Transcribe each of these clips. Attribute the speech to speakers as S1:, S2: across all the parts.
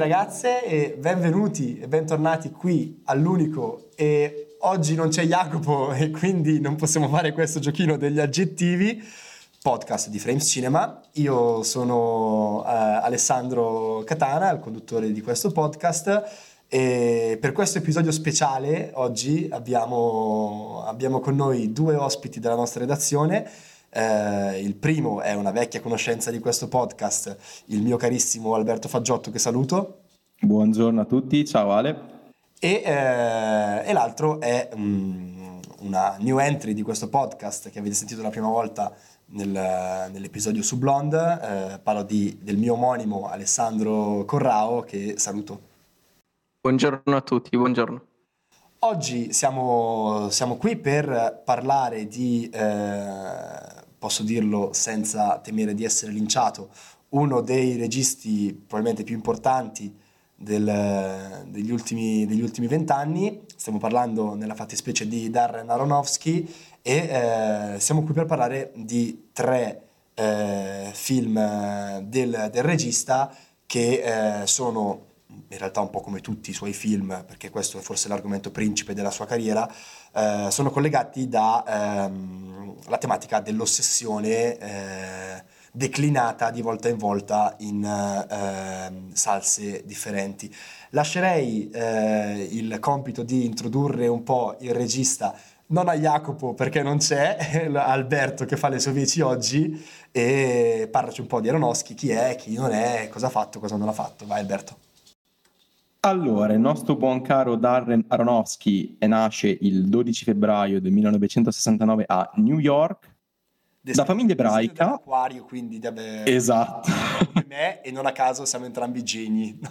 S1: ragazze e benvenuti e bentornati qui all'unico e oggi non c'è Jacopo e quindi non possiamo fare questo giochino degli aggettivi. Podcast di Frames Cinema. Io sono eh, Alessandro Catana, il conduttore di questo podcast. E per questo episodio speciale oggi abbiamo, abbiamo con noi due ospiti della nostra redazione eh, il primo è una vecchia conoscenza di questo podcast, il mio carissimo Alberto Faggiotto, che saluto.
S2: Buongiorno a tutti, ciao Ale.
S1: E, eh, e l'altro è um, una new entry di questo podcast che avete sentito la prima volta nel, nell'episodio su Blonde. Eh, parlo di, del mio omonimo Alessandro Corrao, che saluto.
S3: Buongiorno a tutti, buongiorno.
S1: Oggi siamo, siamo qui per parlare di eh, posso dirlo senza temere di essere linciato, uno dei registi probabilmente più importanti del, degli, ultimi, vent'anni. Stiamo parlando nella fattispecie di Darren Aronofsky e eh, siamo qui per parlare di tre eh, film del, del, regista che eh, sono in realtà un po' come tutti i suoi film, perché questo è forse l'argomento principe della sua carriera, eh, sono collegati dalla ehm, tematica dell'ossessione eh, declinata di volta in volta in eh, salse differenti. Lascerei eh, il compito di introdurre un po' il regista non a Jacopo perché non c'è, Alberto che fa le sue veci oggi e parlaci un po' di Aronofsky, chi è, chi non è, cosa ha fatto, cosa non ha fatto. Vai Alberto.
S2: Allora, il nostro buon caro Darren Aronofsky nasce il 12 febbraio del 1969 a New York da famiglia ebraica.
S1: Acquario, quindi deve...
S2: Esatto.
S1: me e non a caso siamo entrambi geni.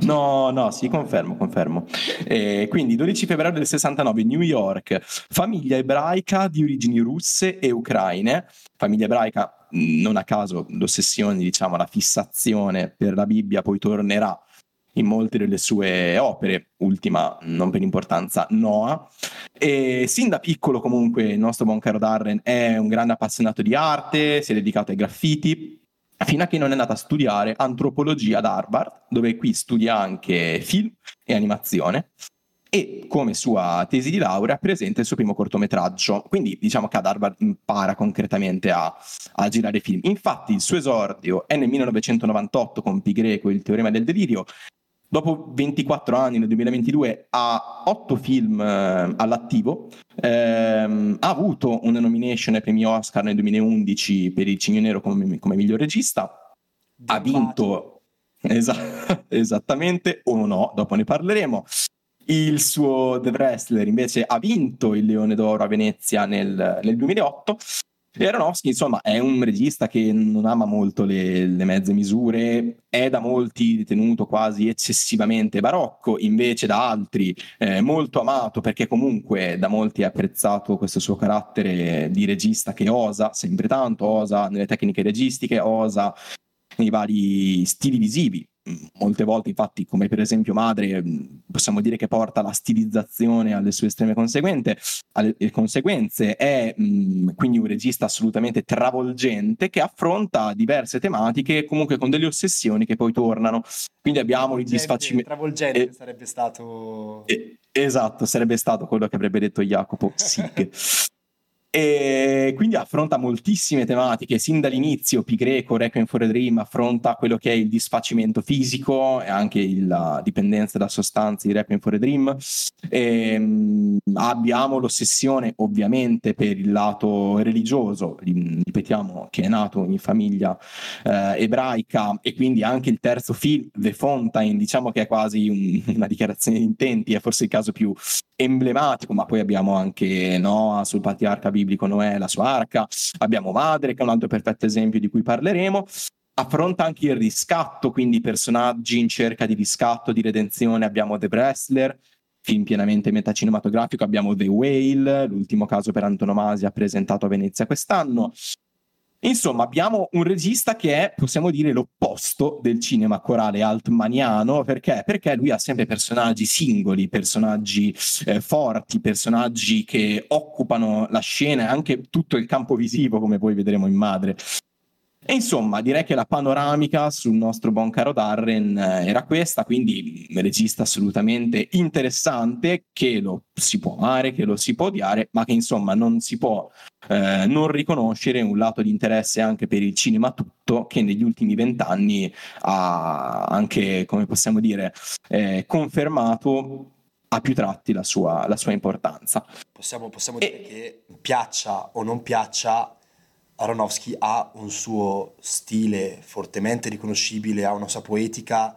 S2: No, no, no, sì, confermo, confermo. Eh, quindi 12 febbraio del 69, New York, famiglia ebraica di origini russe e ucraine. Famiglia ebraica non a caso l'ossessione, diciamo, la fissazione per la Bibbia poi tornerà in molte delle sue opere, ultima non per importanza Noah. E sin da piccolo comunque il nostro buon caro Darren è un grande appassionato di arte, si è dedicato ai graffiti, fino a che non è andato a studiare antropologia ad Harvard, dove qui studia anche film e animazione e come sua tesi di laurea presenta il suo primo cortometraggio. Quindi diciamo che ad Harvard impara concretamente a, a girare film. Infatti il suo esordio è nel 1998 con Pi Greco, il teorema del delirio. Dopo 24 anni, nel 2022, ha 8 film eh, all'attivo. Ehm, ha avuto una nomination ai premi Oscar nel 2011 per il Cigno Nero come, come miglior regista. Ha vinto esa- esattamente o no, dopo ne parleremo. Il suo The Wrestler invece ha vinto il Leone d'Oro a Venezia nel, nel 2008. E Aronofsky, insomma, è un regista che non ama molto le, le, mezze misure, è da molti ritenuto quasi eccessivamente barocco, invece da altri eh, molto amato perché comunque da molti è apprezzato questo suo carattere di regista che osa sempre tanto, osa nelle tecniche registiche, osa nei vari stili visivi molte volte infatti come per esempio Madre possiamo dire che porta la stilizzazione alle sue estreme alle conseguenze è mh, quindi un regista assolutamente travolgente che affronta diverse tematiche comunque con delle ossessioni che poi tornano. Quindi abbiamo il disfacimento
S1: travolgente eh, sarebbe stato
S2: eh, esatto sarebbe stato quello che avrebbe detto Jacopo Sig E quindi affronta moltissime tematiche, sin dall'inizio Pi Greco, Requiem for a Dream affronta quello che è il disfacimento fisico e anche la dipendenza da sostanze di Requiem for a Dream. E, um, abbiamo l'ossessione ovviamente per il lato religioso, ripetiamo che è nato in famiglia eh, ebraica e quindi anche il terzo film, The Fontaine, diciamo che è quasi un, una dichiarazione di intenti, è forse il caso più emblematico, ma poi abbiamo anche Noah sul patriarca biblico Noè, la sua arca, abbiamo Madre che è un altro perfetto esempio di cui parleremo, affronta anche il riscatto, quindi personaggi in cerca di riscatto, di redenzione, abbiamo The Wrestler, film pienamente metacinematografico, abbiamo The Whale, l'ultimo caso per antonomasia presentato a Venezia quest'anno, Insomma, abbiamo un regista che è, possiamo dire, l'opposto del cinema corale altmaniano, perché? Perché lui ha sempre personaggi singoli, personaggi eh, forti, personaggi che occupano la scena e anche tutto il campo visivo, come poi vedremo in Madre. E insomma, direi che la panoramica sul nostro buon caro Darren eh, era questa, quindi un regista assolutamente interessante che lo si può amare, che lo si può odiare, ma che insomma non si può eh, non riconoscere un lato di interesse anche per il cinema tutto che negli ultimi vent'anni ha anche, come possiamo dire, eh, confermato a più tratti la sua, la sua importanza.
S1: Possiamo, possiamo e... dire che piaccia o non piaccia, Aronofsky ha un suo stile fortemente riconoscibile, ha una sua poetica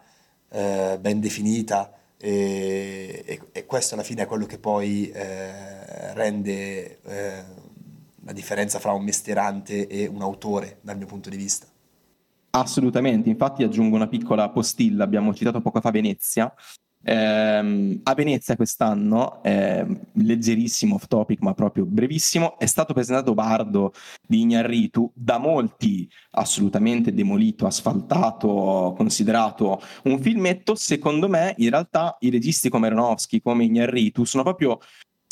S1: eh, ben definita e, e, e, questo alla fine è quello che poi eh, rende eh, la differenza fra un mestierante e un autore dal mio punto di vista.
S2: Assolutamente, infatti aggiungo una piccola postilla, abbiamo citato poco fa Venezia, eh, a Venezia quest'anno, eh, leggerissimo off topic ma proprio brevissimo, è stato presentato Bardo di Ignarritu, da molti assolutamente demolito, asfaltato, considerato un filmetto, secondo me in realtà i registi come Aronofsky, come Ignarritu sono proprio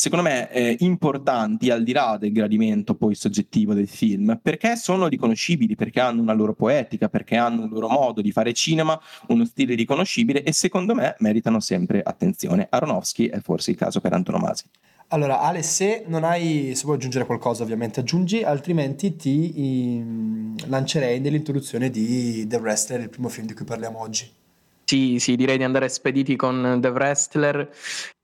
S2: secondo me, eh, importanti al di là del gradimento poi soggettivo del film, perché sono riconoscibili, perché hanno una loro poetica, perché hanno un loro modo di fare cinema, uno stile riconoscibile e secondo me meritano sempre attenzione. Aronofsky è forse il caso per antonomasia.
S1: Allora, Ale, se non hai, se vuoi aggiungere qualcosa, ovviamente aggiungi, altrimenti ti um, lancerei nell'introduzione di The Wrestler, il primo film di cui parliamo oggi.
S3: Sì, sì, direi di andare spediti con The Wrestler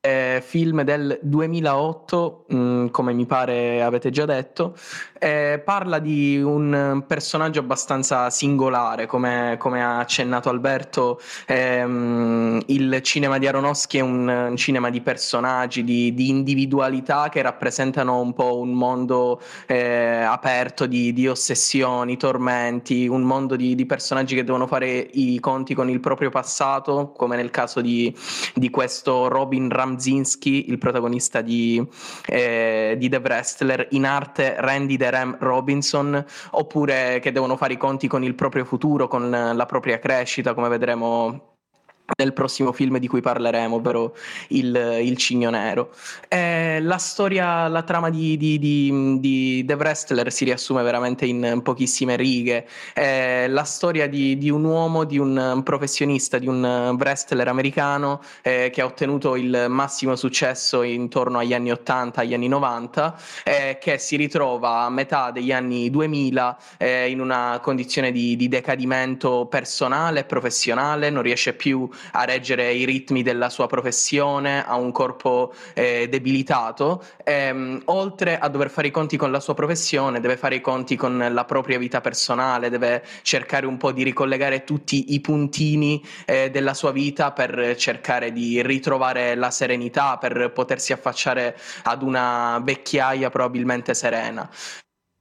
S3: eh, film del 2008, mh, mm, come mi pare avete già detto, eh, parla di un personaggio abbastanza singolare, come, come ha accennato Alberto, ehm, il cinema di Aronofsky è un, un cinema di personaggi, di, di, individualità che rappresentano un po' un mondo eh, aperto di, di, ossessioni, tormenti, un mondo di, di, personaggi che devono fare i conti con il proprio passato, come nel caso di, questo Robin Ramsey Ramzinski, il protagonista di, eh, di The Wrestler, in arte Randy The Ram Robinson, oppure che devono fare i conti con il proprio futuro, con la propria crescita, come vedremo nel prossimo film di cui parleremo, ovvero il, il Cigno Nero. Eh, la storia, la trama di, di, di, di, The Wrestler si riassume veramente in pochissime righe. Eh, la storia di, un uomo, di un professionista, di un wrestler americano eh, che ha ottenuto il massimo successo intorno agli anni 80, agli anni 90, eh, che si ritrova a metà degli anni 2000 eh, in una condizione di, di decadimento personale e professionale, non riesce più a reggere i ritmi della sua professione, ha un corpo eh, debilitato, ehm, oltre a dover fare i conti con la sua professione, deve fare i conti con la propria vita personale, deve cercare un po' di ricollegare tutti i puntini eh, della sua vita per cercare di ritrovare la serenità, per potersi affacciare ad una vecchiaia probabilmente serena.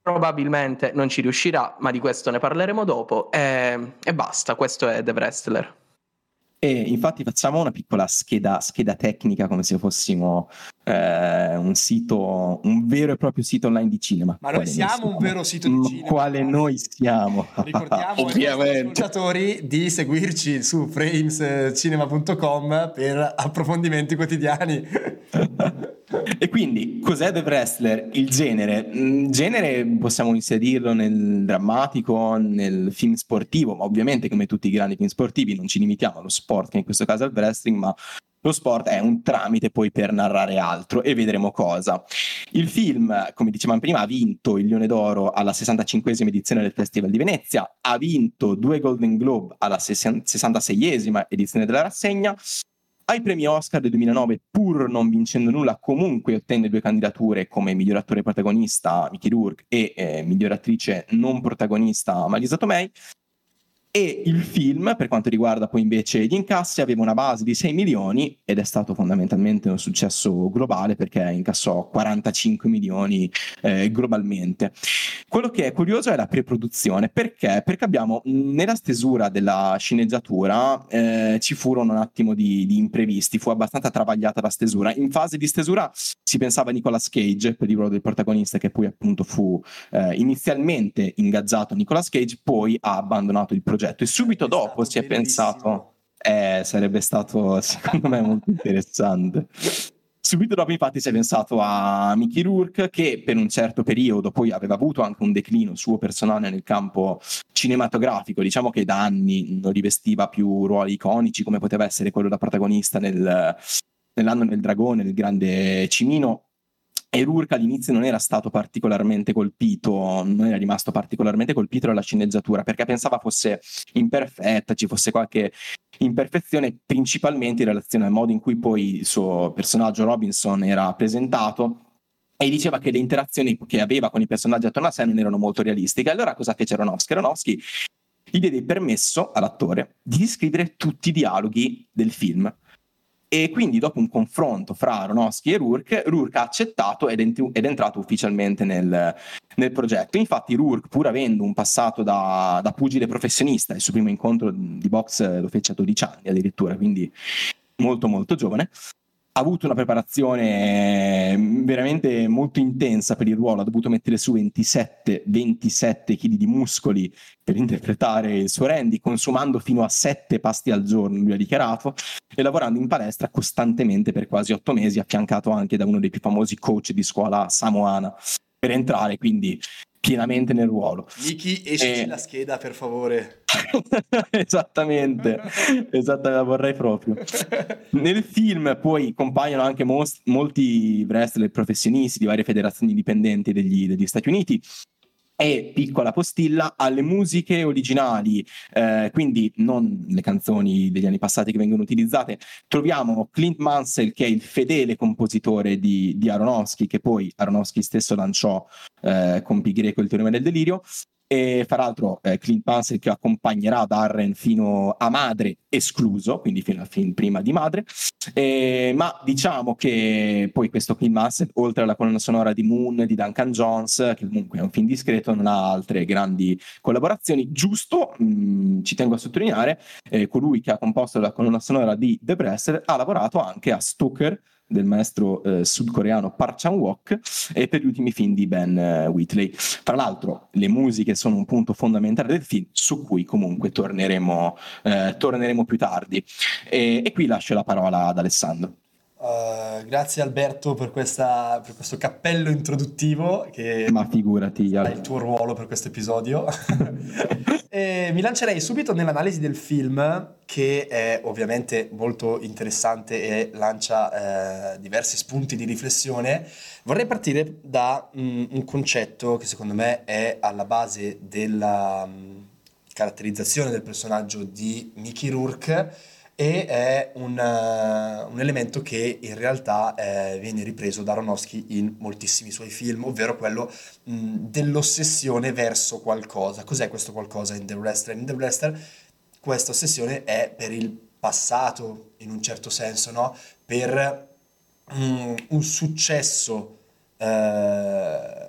S3: Probabilmente non ci riuscirà, ma di questo ne parleremo dopo. E, e basta, questo è The Wrestler.
S2: E infatti facciamo una piccola scheda, scheda tecnica come se fossimo eh, un sito, un vero e proprio sito online di cinema.
S1: Ma noi siamo, siamo, un vero sito di cinema.
S2: Quale noi siamo.
S1: Ricordiamo ai ascoltatori di seguirci su framescinema.com per approfondimenti quotidiani.
S2: E quindi cos'è The Wrestler? Il genere? Il mm, genere possiamo inserirlo nel drammatico, nel film sportivo, ma ovviamente come tutti i grandi film sportivi non ci limitiamo allo sport, che in questo caso è il wrestling, ma lo sport è un tramite poi per narrare altro e vedremo cosa. Il film, come dicevamo prima, ha vinto il Leone d'Oro alla 65esima edizione del Festival di Venezia, ha vinto due Golden Globe alla 66esima edizione della rassegna, ai premi Oscar del 2009, pur non vincendo nulla, comunque ottenne due candidature come miglior attore protagonista Mickey Rourke e eh, miglior attrice non protagonista Marisa Tomei. E il film, per quanto riguarda poi invece gli incassi, aveva una base di 6 milioni ed è stato fondamentalmente un successo globale perché incassò 45 milioni eh, globalmente. Quello che è curioso è la preproduzione, perché? Perché abbiamo nella stesura della sceneggiatura eh, ci furono un attimo di, di, imprevisti, fu abbastanza travagliata la stesura. In fase di stesura si pensava a Nicolas Cage per il ruolo del protagonista che poi appunto fu eh, inizialmente ingaggiato Nicolas Cage, poi ha abbandonato il progetto progetto e subito dopo si è pensato, eh, sarebbe stato secondo me molto interessante. Subito dopo, infatti, si è pensato a Mickey Rourke, che per un certo periodo poi aveva avuto anche un declino suo personale nel campo cinematografico. Diciamo che da anni non rivestiva più ruoli iconici come poteva essere quello da protagonista nel, nell'anno del dragone, nel grande cimino. E Rourke all'inizio non era stato particolarmente colpito, non era rimasto particolarmente colpito dalla sceneggiatura perché pensava fosse imperfetta, ci fosse qualche imperfezione, principalmente in relazione al modo in cui poi il suo personaggio Robinson era presentato e diceva che le interazioni che aveva con i personaggi attorno a sé non erano molto realistiche. Allora cosa fece Aronofsky? Aronofsky gli diede permesso all'attore di scrivere tutti i dialoghi del film e quindi dopo un confronto fra Aronofsky e Rourke, Rourke ha accettato ed, ent- ed è entrato ufficialmente nel, nel, progetto. Infatti Rourke, pur avendo un passato da, da pugile professionista, il suo primo incontro di box lo fece a 12 anni addirittura, quindi molto molto giovane, ha avuto una preparazione veramente molto intensa per il ruolo, ha dovuto mettere su 27, 27 kg di muscoli per interpretare il suo Randy, consumando fino a 7 pasti al giorno, lui ha dichiarato, e lavorando in palestra costantemente per quasi 8 mesi, affiancato anche da uno dei più famosi coach di scuola samoana per entrare quindi pienamente nel ruolo.
S1: Niki, esci e... la scheda per favore.
S2: esattamente, esattamente, la vorrei proprio. Nel film poi compaiono anche most- molti wrestler professionisti di varie federazioni indipendenti degli, degli Stati Uniti e piccola postilla alle musiche originali, eh, quindi non le canzoni degli anni passati che vengono utilizzate. Troviamo Clint Mansell, che è il fedele compositore di, di Aronofsky, che poi Aronofsky stesso lanciò eh, con Pi Greco il teorema del delirio, e fra l'altro eh, Clint Mansell che accompagnerà Darren fino a Madre escluso, quindi fino al film prima di Madre, eh, ma diciamo che poi questo Clint Mansell, oltre alla colonna sonora di Moon, di Duncan Jones, che comunque è un film discreto, non ha altre grandi collaborazioni, giusto, mh, mm, ci tengo a sottolineare, eh, colui che ha composto la colonna sonora di The Breast ha lavorato anche a Stoker, del maestro eh, sudcoreano Park Chan-wook e per gli ultimi film di Ben eh, Whitley. Tra l'altro le musiche sono un punto fondamentale del film su cui comunque torneremo, eh, torneremo più tardi. E, e qui lascio la parola ad Alessandro.
S1: Uh, grazie Alberto per, questa, per, questo cappello introduttivo che
S2: Ma figurati,
S1: è il tuo ruolo per questo episodio. mi lancerei subito nell'analisi del film che è ovviamente molto interessante e lancia eh, diversi spunti di riflessione. Vorrei partire da mm, un concetto che secondo me è alla base della um, caratterizzazione del personaggio di Mickey Rourke e è un, uh, un, elemento che in realtà eh, viene ripreso da Aronofsky in moltissimi suoi film, ovvero quello mh, dell'ossessione verso qualcosa. Cos'è questo qualcosa in The Wrestler? In The Wrestler questa ossessione è per il passato, in un certo senso, no? per mh, un successo eh,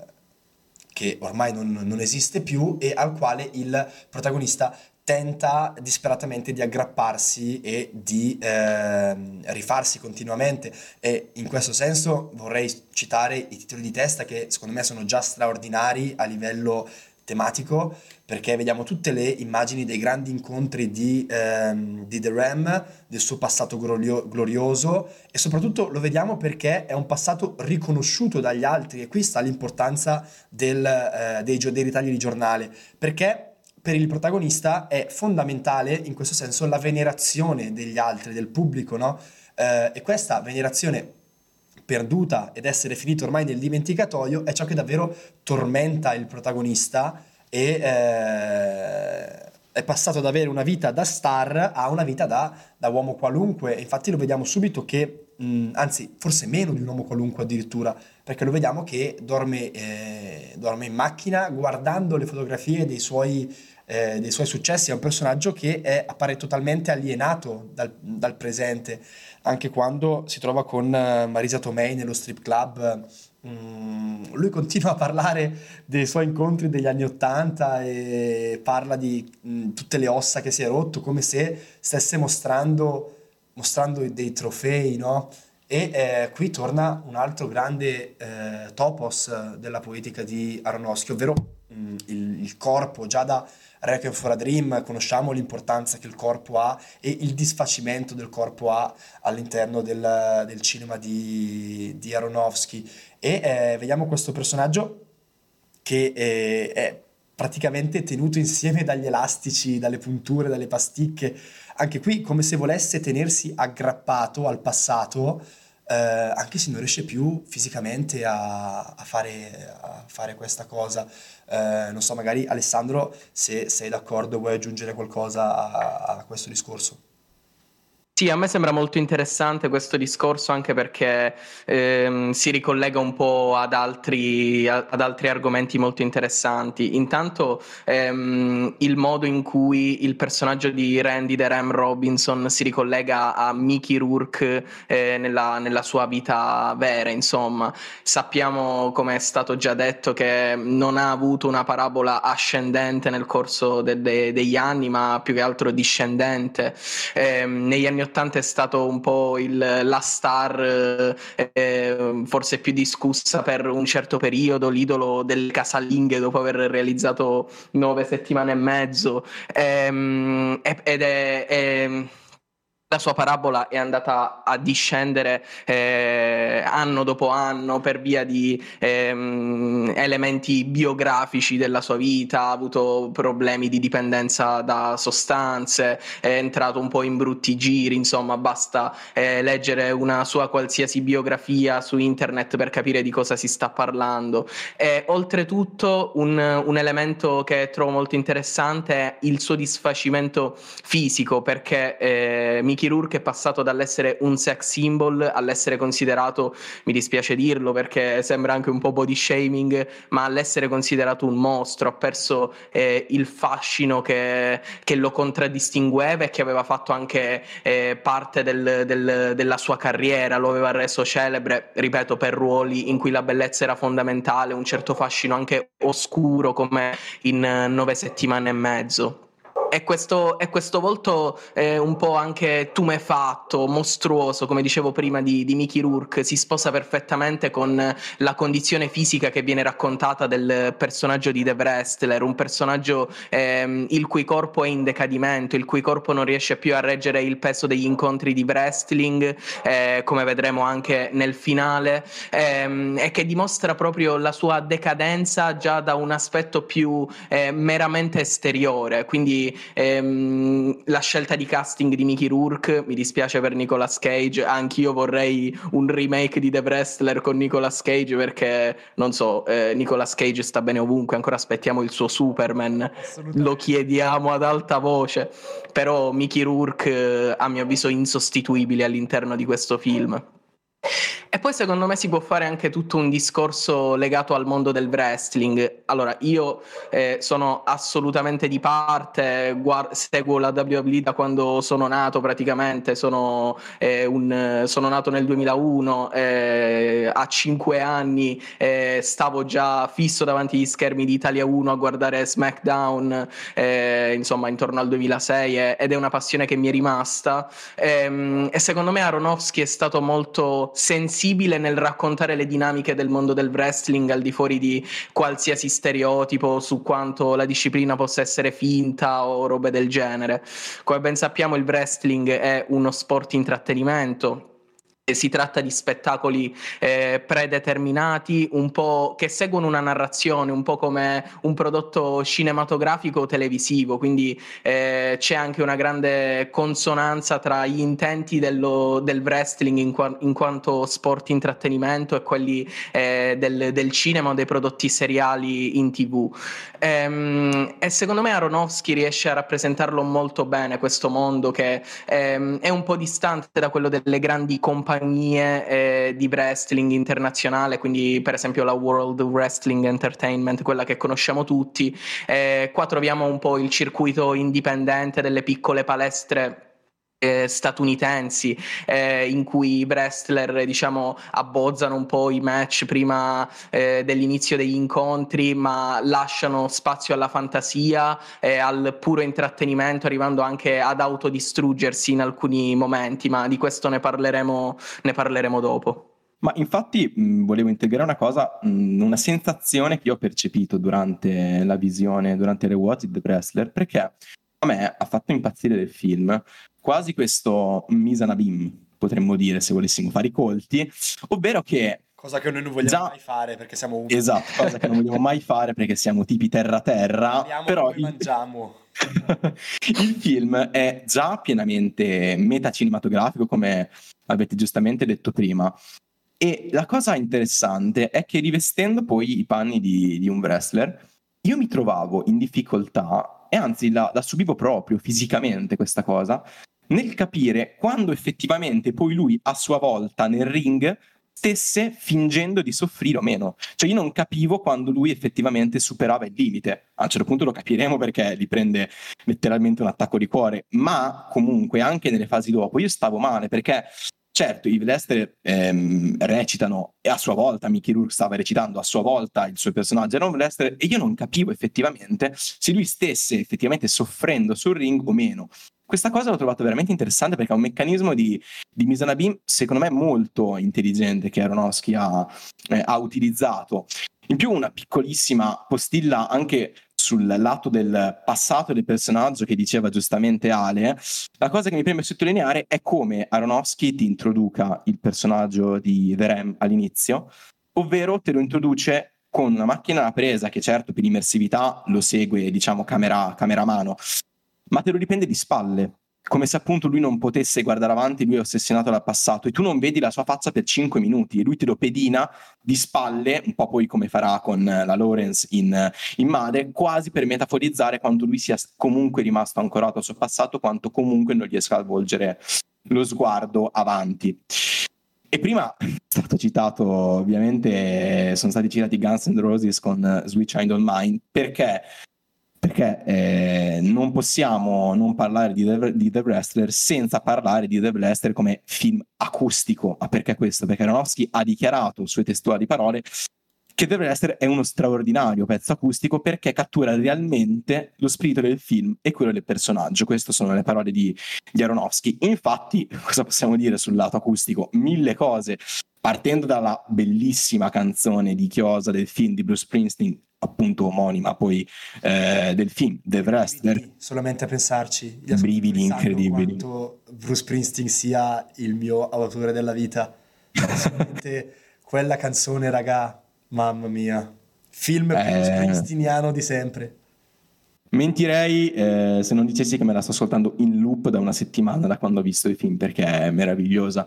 S1: che ormai non, non esiste più e al quale il protagonista tenta disperatamente di aggrapparsi e di eh, rifarsi continuamente. E in questo senso vorrei citare i titoli di testa che secondo me sono già straordinari a livello tematico perché vediamo tutte le immagini dei grandi incontri di, ehm, di The Ram, del suo passato glorioso, glorioso e soprattutto lo vediamo perché è un passato riconosciuto dagli altri e qui sta l'importanza del, eh, dei, dei ritagli di giornale perché per il protagonista è fondamentale in questo senso la venerazione degli altri, del pubblico, no? Eh, e questa venerazione perduta ed essere finito ormai nel dimenticatoio è ciò che davvero tormenta il protagonista e eh, è passato ad avere una vita da star a una vita da, da uomo qualunque. Infatti lo vediamo subito che, mh, anzi forse meno di un uomo qualunque addirittura, perché lo vediamo che dorme, eh, dorme in macchina guardando le fotografie dei suoi eh, dei suoi successi, è un personaggio che è, appare totalmente alienato dal, dal, presente, anche quando si trova con eh, Marisa Tomei nello strip club. Mm, lui continua a parlare dei suoi incontri degli anni Ottanta e parla di mm, tutte le ossa che si è rotto, come se stesse mostrando, mostrando dei trofei, no? E eh, qui torna un altro grande eh, topos della poetica di Aronofsky, ovvero mm, il, il, corpo già da Requiem for a Dream, conosciamo l'importanza che il corpo ha e il disfacimento del corpo ha all'interno del, del cinema di, di Aronofsky. E eh, vediamo questo personaggio che eh, è praticamente tenuto insieme dagli elastici, dalle punture, dalle pasticche. Anche qui come se volesse tenersi aggrappato al passato, eh, anche se non riesce più fisicamente a, a, fare, a fare, questa cosa. Eh, non so, magari Alessandro, se sei d'accordo, vuoi aggiungere qualcosa a, a questo discorso?
S3: Sì, a me sembra molto interessante questo discorso anche perché ehm, si ricollega un po' ad altri, ad altri, argomenti molto interessanti. Intanto ehm, il modo in cui il personaggio di Randy The Ram Robinson si ricollega a Mickey Rourke eh, nella, nella, sua vita vera, insomma. Sappiamo, come è stato già detto, che non ha avuto una parabola ascendente nel corso de- de- degli anni, ma più che altro discendente. Eh, negli anni 80 è stato un po' il, la star eh, forse più discussa per un certo periodo, l'idolo delle casalinghe dopo aver realizzato nove settimane e mezzo. Ehm, ed è, è la sua parabola è andata a discendere eh, anno dopo anno per via di ehm, elementi biografici della sua vita, ha avuto problemi di dipendenza da sostanze, è entrato un po' in brutti giri, insomma basta eh, leggere una sua qualsiasi biografia su internet per capire di cosa si sta parlando. E oltretutto un, un elemento che trovo molto interessante è il suo disfacimento fisico perché eh, mi Mickey Rourke è passato dall'essere un sex symbol all'essere considerato, mi dispiace dirlo perché sembra anche un po' body shaming, ma all'essere considerato un mostro, ha perso eh, il fascino che, che, lo contraddistingueva e che aveva fatto anche eh, parte del, del, della sua carriera, lo aveva reso celebre, ripeto, per ruoli in cui la bellezza era fondamentale, un certo fascino anche oscuro come in nove settimane e mezzo. E questo, e questo volto eh, un po' anche tumefatto, mostruoso, come dicevo prima di, di Mickey Rourke, si sposa perfettamente con la condizione fisica che viene raccontata del personaggio di The Wrestler, un personaggio ehm, il cui corpo è in decadimento, il cui corpo non riesce più a reggere il peso degli incontri di wrestling, eh, come vedremo anche nel finale, ehm, e che dimostra proprio la sua decadenza già da un aspetto più eh, meramente esteriore. Quindi Ehm, la scelta di casting di Mickey Rourke, mi dispiace per Nicolas Cage, anch'io vorrei un remake di The Wrestler con Nicolas Cage perché, non so, eh, Nicolas Cage sta bene ovunque, ancora aspettiamo il suo Superman, lo chiediamo ad alta voce, però Mickey Rourke eh, a mio avviso insostituibile all'interno di questo film. E poi secondo me si può fare anche tutto un discorso legato al mondo del wrestling. Allora, io eh, sono assolutamente di parte, guard- seguo la WWE da quando sono nato praticamente, sono, eh, un, sono nato nel 2001, eh, a 5 anni eh, stavo già fisso davanti agli schermi di Italia 1 a guardare SmackDown, eh, insomma intorno al 2006 ed è una passione che mi è rimasta. Ehm, e secondo me Aronofsky è stato molto sensibile nel raccontare le dinamiche del mondo del wrestling al di fuori di qualsiasi stereotipo su quanto la disciplina possa essere finta o robe del genere. Come ben sappiamo il wrestling è uno sport intrattenimento si tratta di spettacoli eh, predeterminati, un po' che seguono una narrazione, un po' come un prodotto cinematografico o televisivo, quindi eh, c'è anche una grande consonanza tra gli intenti dello, del wrestling in, qua, in, quanto sport intrattenimento e quelli eh, del, del, cinema o dei prodotti seriali in tv. Ehm, e secondo me Aronofsky riesce a rappresentarlo molto bene questo mondo che ehm, è un po' distante da quello delle grandi compagnie compagnie eh, di wrestling internazionale, quindi per esempio la World Wrestling Entertainment, quella che conosciamo tutti. Eh, qua troviamo un po' il circuito indipendente delle piccole palestre eh, statunitensi eh, in cui i wrestler diciamo abbozzano un po' i match prima eh, dell'inizio degli incontri ma lasciano spazio alla fantasia e al puro intrattenimento arrivando anche ad autodistruggersi in alcuni momenti ma di questo ne parleremo, ne parleremo dopo.
S2: Ma infatti mh, volevo integrare una cosa, mh, una sensazione che ho percepito durante la visione, durante il rewatch di The Wrestler, perché a me ha fatto impazzire del film quasi questo Misanabim, potremmo dire se volessimo fare i colti, ovvero che
S1: Cosa che noi non vogliamo già... mai fare perché siamo umili.
S2: Esatto, cosa che non vogliamo mai fare perché siamo tipi terra-terra. però
S1: il... mangiamo.
S2: il film è già pienamente metacinematografico, come avete giustamente detto prima. E la cosa interessante è che rivestendo poi i panni di, di un wrestler, io mi trovavo in difficoltà, e anzi la, la subivo proprio fisicamente questa cosa, nel capire quando effettivamente poi lui a sua volta nel ring stesse fingendo di soffrire o meno. Cioè io non capivo quando lui effettivamente superava il limite. A un certo punto lo capiremo perché gli prende letteralmente un attacco di cuore, ma comunque anche nelle fasi dopo io stavo male perché Certo, i Lester ehm, recitano e a sua volta Mickey Rourke stava recitando a sua volta il suo personaggio era un Lester e io non capivo effettivamente se lui stesse effettivamente soffrendo sul ring o meno. Questa cosa l'ho trovato veramente interessante perché è un meccanismo di, di Misanabim secondo me molto intelligente che Aronofsky ha, eh, ha utilizzato. In più una piccolissima postilla anche sul lato del passato del personaggio che diceva giustamente Ale, la cosa che mi preme sottolineare è come Aronofsky ti introduca il personaggio di The Ram all'inizio, ovvero te lo introduce con una macchina da presa che certo per immersività lo segue, diciamo, camera, camera a mano, ma te lo riprende di spalle, come se appunto lui non potesse guardare avanti, lui è ossessionato dal passato e tu non vedi la sua faccia per 5 minuti e lui te lo pedina di spalle, un po' poi come farà con la Lawrence in, in Made, quasi per metaforizzare quanto lui sia comunque rimasto ancorato al suo passato, quanto comunque non riesca a volgere lo sguardo avanti. E prima è stato citato, ovviamente, sono stati citati Guns N' Roses con Sweet Child of Mine, perché perché eh, non possiamo non parlare di The, di The, Wrestler senza parlare di The Wrestler come film acustico. Ma perché questo? Perché Aronofsky ha dichiarato, sue testuali parole, che The Wrestler è uno straordinario pezzo acustico perché cattura realmente lo spirito del film e quello del personaggio. Queste sono le parole di, di Aronofsky. Infatti, cosa possiamo dire sul lato acustico? Mille cose. Partendo dalla bellissima canzone di Chiosa del film di Bruce Springsteen, appunto omonima poi eh, del film The Wrestler.
S1: Solamente a pensarci
S2: brividi incredibili.
S1: quanto Bruce Springsteen sia il mio autore della vita. Solamente quella canzone raga mamma mia. Film eh... più springsteeniano di sempre.
S2: Mentirei eh, se non dicessi che me la sto ascoltando in loop da una settimana da quando ho visto il film perché è meravigliosa.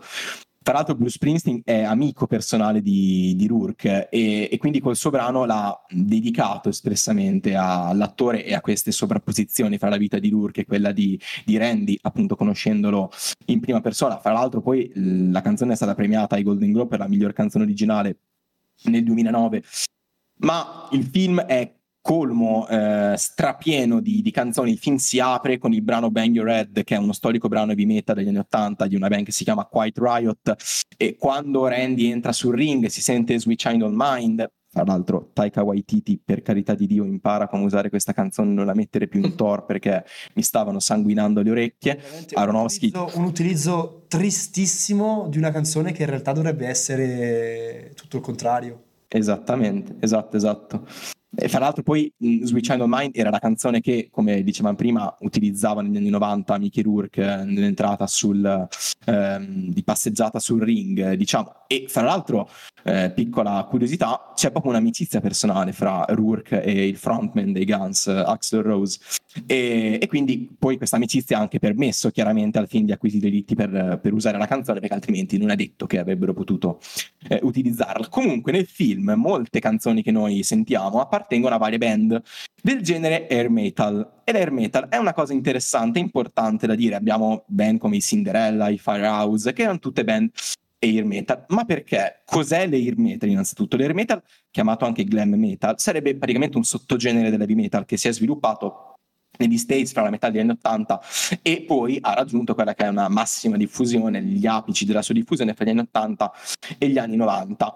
S2: Tra l'altro Bruce Springsteen è amico personale di, di Rourke e, e, quindi col suo brano l'ha dedicato espressamente all'attore e a queste sovrapposizioni fra la vita di Rourke e quella di, di Randy, appunto conoscendolo in prima persona. Fra l'altro poi la canzone è stata premiata ai Golden Globe per la miglior canzone originale nel 2009, ma il film è colmo eh, strapieno di, di, canzoni. Il film si apre con il brano Bang Your Head, che è uno storico brano heavy metal degli anni Ottanta di una band che si chiama Quiet Riot. E quando Randy entra sul ring si sente Sweet Child on Mind. Tra l'altro, Taika Waititi, per carità di Dio, impara come usare questa canzone e non la mettere più in Thor perché mi stavano sanguinando le orecchie.
S1: Aronofsky. Un utilizzo, un utilizzo tristissimo di una canzone che in realtà dovrebbe essere tutto il contrario.
S2: Esattamente, esatto, esatto. E fra l'altro poi Sweet Child of era la canzone che, come dicevamo prima, utilizzava negli anni 90 Mickey Rourke eh, nell'entrata sul, ehm, di passeggiata sul ring, diciamo. E fra l'altro, eh, piccola curiosità, c'è proprio un'amicizia personale fra Rourke e il frontman dei Guns, Axel Rose. E, e quindi poi questa amicizia ha anche permesso chiaramente al film di acquisire i diritti per, per, usare la canzone, perché altrimenti non è detto che avrebbero potuto eh, utilizzarla. Comunque nel film molte canzoni che noi sentiamo, appartengono a varie band del genere air metal. E l'air metal è una cosa interessante, importante da dire. Abbiamo band come i Cinderella, i Firehouse, che erano tutte band air metal. Ma perché? Cos'è l'air metal innanzitutto? L'air metal, chiamato anche glam metal, sarebbe praticamente un sottogenere dell'heavy metal che si è sviluppato negli States fra la metà degli anni 80 e poi ha raggiunto quella che è una massima diffusione, gli apici della sua diffusione fra gli anni 80 e gli anni 90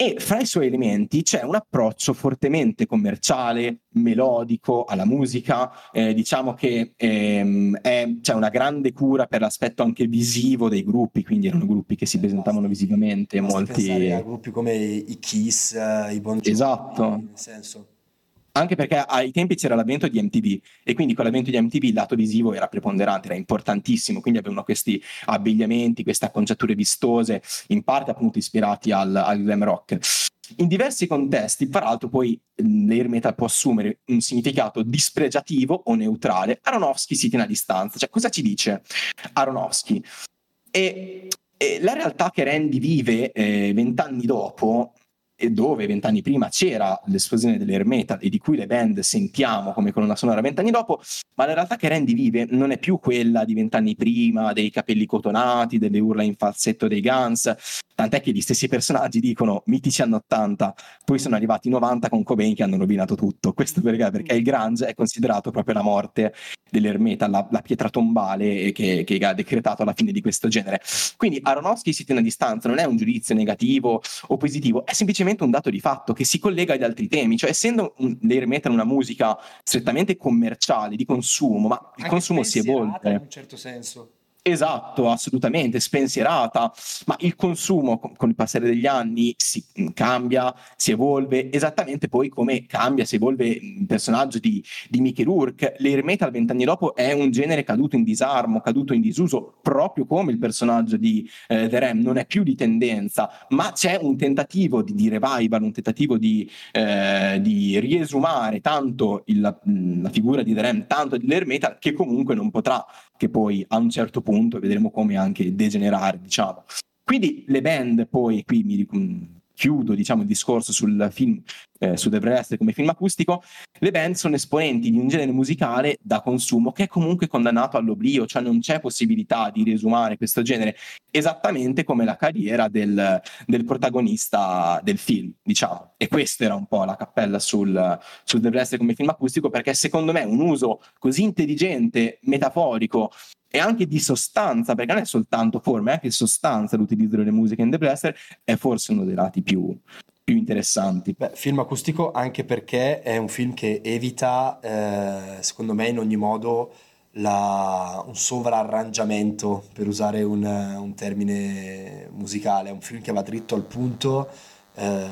S2: e fra i suoi elementi c'è un approccio fortemente commerciale, melodico alla musica, eh, diciamo che ehm, è, c'è una grande cura per l'aspetto anche visivo dei gruppi, quindi erano gruppi che si presentavano visivamente,
S1: Basta
S2: molti...
S1: pensare a gruppi come i Kiss, eh, i Bon Jovi,
S2: Esatto.
S1: nel senso.
S2: Anche perché ai tempi c'era l'avvento di MTV e quindi con l'avvento di MTV il lato visivo era preponderante, era importantissimo, quindi avevano questi abbigliamenti, queste acconciature vistose, in parte appunto ispirati al, al glam rock. In diversi contesti, peraltro, poi l'air metal può assumere un significato dispregiativo o neutrale. Aronofsky si tiene a distanza. Cioè, cosa ci dice Aronofsky? E, e la realtà che Randy vive eh, vent'anni dopo e dove vent'anni prima c'era l'esplosione dell'air metal e di cui le band sentiamo come colonna sonora vent'anni dopo, ma la realtà che Randy vive non è più quella di vent'anni prima, dei capelli cotonati, delle urla in falsetto dei Guns, tant'è che gli stessi personaggi dicono mitici anni 80, poi sono arrivati i 90 con Cobain che hanno rovinato tutto. Questo perché? Perché il grunge è considerato proprio la morte dell'air metal, la, la pietra tombale che, che ha decretato la fine di questo genere. Quindi Aronofsky si tiene a distanza, non è un giudizio negativo o positivo, è semplicemente un dato di fatto che si collega agli altri temi, cioè essendo un, metal una musica strettamente commerciale, di consumo, ma il
S1: Anche
S2: consumo si evolve.
S1: In un certo senso.
S2: Esatto, assolutamente, spensierata, ma il consumo con, il passare degli anni si mh, cambia, si evolve, esattamente poi come cambia, si evolve il personaggio di, di Mickey Rourke. L'air metal vent'anni dopo è un genere caduto in disarmo, caduto in disuso, proprio come il personaggio di eh, The Ram, non è più di tendenza, ma c'è un tentativo di, di revival, un tentativo di, eh, di riesumare tanto il- la, la figura di The Ram, tanto dell'air metal, che comunque non potrà che poi a un certo punto vedremo come anche degenerare, diciamo. Quindi le band, poi qui mi ric- chiudo diciamo, il discorso sul film, eh, su The Wrestler come film acustico, le band sono esponenti di un genere musicale da consumo che è comunque condannato all'oblio, cioè non c'è possibilità di riesumare questo genere, esattamente come la carriera del, del protagonista del film, diciamo. E questa era un po' la cappella sul, sul The Wrestler come film acustico, perché secondo me un uso così intelligente, metaforico e anche di sostanza, perché non è soltanto forma, è anche sostanza l'utilizzo delle musiche in The Blaster, è forse uno dei lati più, più interessanti.
S1: Beh, film acustico anche perché è un film che evita, eh, secondo me, in ogni modo la- un sovrarrangiamento, per usare un, un termine musicale. È un film che va dritto al punto, eh,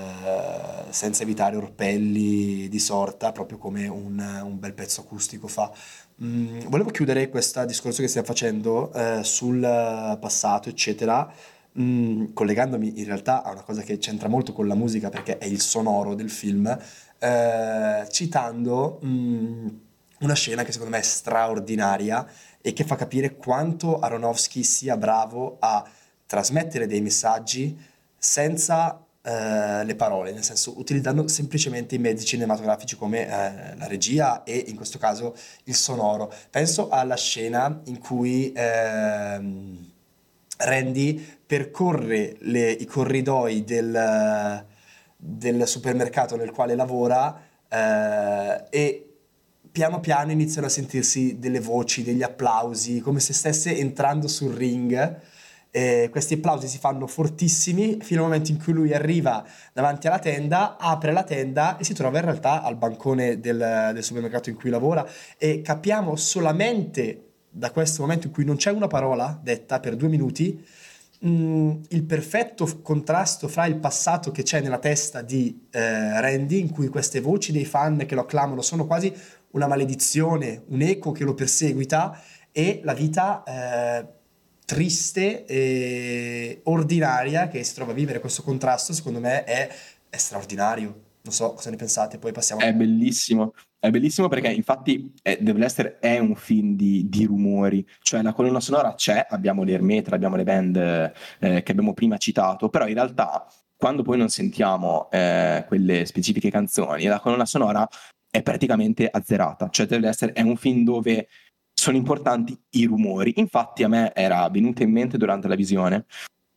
S1: senza evitare orpelli di sorta, proprio come un, un bel pezzo acustico fa. Mm, volevo chiudere questo discorso che stiamo facendo eh, sul passato, eccetera, mm, collegandomi in realtà a una cosa che c'entra molto con la musica perché è il sonoro del film, eh, citando mm, una scena che secondo me è straordinaria e che fa capire quanto Aronofsky sia bravo a trasmettere dei messaggi senza eh, le parole, nel senso utilizzando semplicemente i mezzi cinematografici come eh, la regia e in questo caso il sonoro. Penso alla scena in cui ehm, Randy percorre le- i corridoi del, del supermercato nel quale lavora eh, e piano piano iniziano a sentirsi delle voci, degli applausi, come se stesse entrando sul ring. E questi applausi si fanno fortissimi fino al momento in cui lui arriva davanti alla tenda, apre la tenda e si trova in realtà al bancone del, del supermercato in cui lavora. E capiamo solamente da questo momento in cui non c'è una parola detta per due minuti mh, il perfetto contrasto fra il passato che c'è nella testa di eh, Randy, in cui queste voci dei fan che lo acclamano sono quasi una maledizione, un eco che lo perseguita, e la vita eh, triste e ordinaria che si trova a vivere. Questo contrasto, secondo me è, è straordinario. Non so cosa ne pensate, poi passiamo
S2: È bellissimo, è bellissimo perché infatti eh, The Blaster è un film di, di rumori, cioè la colonna sonora c'è, abbiamo le Ermetra, abbiamo le band eh, che abbiamo prima citato, però in realtà quando poi non sentiamo eh, quelle specifiche canzoni, la colonna sonora è praticamente azzerata, cioè The Blaster è un film dove sono importanti i rumori, infatti a me era venuta in mente durante la visione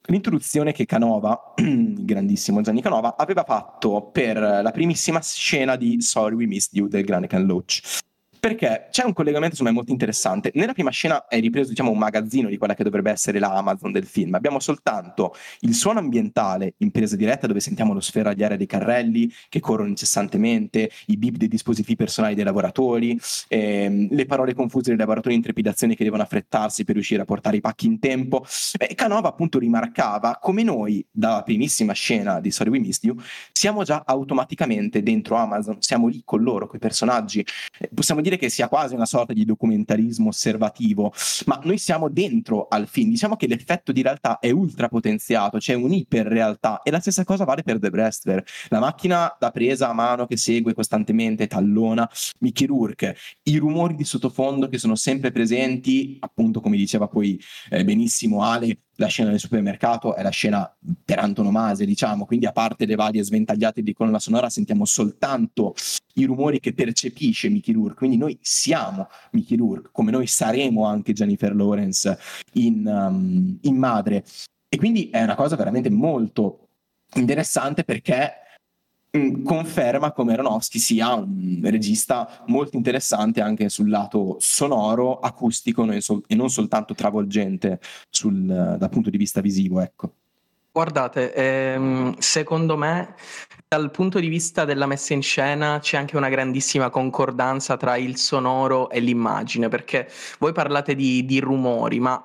S2: l'introduzione che Canova, il grandissimo Gianni Canova, aveva fatto per la primissima scena di Sorry We Missed You del grande Ken Loach. Perché c'è un collegamento secondo molto interessante. Nella prima scena è ripreso diciamo, un magazzino di quella che dovrebbe essere la Amazon del film. Abbiamo soltanto il suono ambientale in presa diretta dove sentiamo lo sferagliare dei carrelli che corrono incessantemente, i bip dei dispositivi personali dei lavoratori, ehm, le parole confuse dei lavoratori in trepidazione che devono affrettarsi per riuscire a portare i pacchi in tempo. E Canova appunto rimarcava come noi, dalla primissima scena di Sorry We Missed You, siamo già automaticamente dentro Amazon, siamo lì con loro, con i personaggi. Eh, possiamo dire dire che sia quasi una sorta di documentarismo osservativo, ma noi siamo dentro al film. Diciamo che l'effetto di realtà è ultra potenziato, c'è un'iperrealtà e la stessa cosa vale per The Wrestler. La macchina da presa a mano che segue costantemente, tallona, Mickey Rourke, i rumori di sottofondo che sono sempre presenti, appunto come diceva poi eh, benissimo Ale, la scena del supermercato è la scena per antonomasia, diciamo, quindi a parte le varie sventagliate di colonna sonora sentiamo soltanto i rumori che percepisce Mickey Rourke, quindi noi siamo Mickey Rourke, come noi saremo anche Jennifer Lawrence in, um, in madre. E quindi è una cosa veramente molto interessante perché conferma come Aronofsky sia un regista molto interessante anche sul lato sonoro, acustico e non soltanto travolgente sul, dal punto di vista visivo. Ecco.
S3: Guardate, ehm, secondo me dal punto di vista della messa in scena c'è anche una grandissima concordanza tra il sonoro e l'immagine, perché voi parlate di, di rumori, ma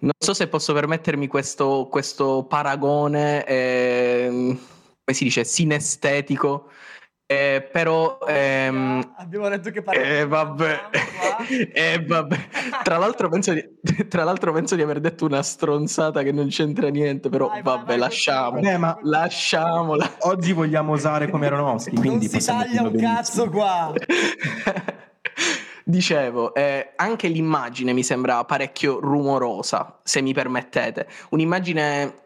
S3: non so se posso permettermi questo, questo paragone. Eh, come si dice, sinestetico. Eh, però ehm,
S1: abbiamo detto che
S3: parliamo eh, vabbè. eh, vabbè. Tra, l'altro penso di, tra l'altro penso di aver detto una stronzata che non c'entra niente però vai, vabbè vai, lasciamo
S2: vai, ma
S3: lasciamola
S2: oggi vogliamo usare come Aronofsky quindi
S1: non si taglia un cazzo qua
S3: Dicevo, eh, anche l'immagine mi sembra parecchio rumorosa, se mi permettete. Un'immagine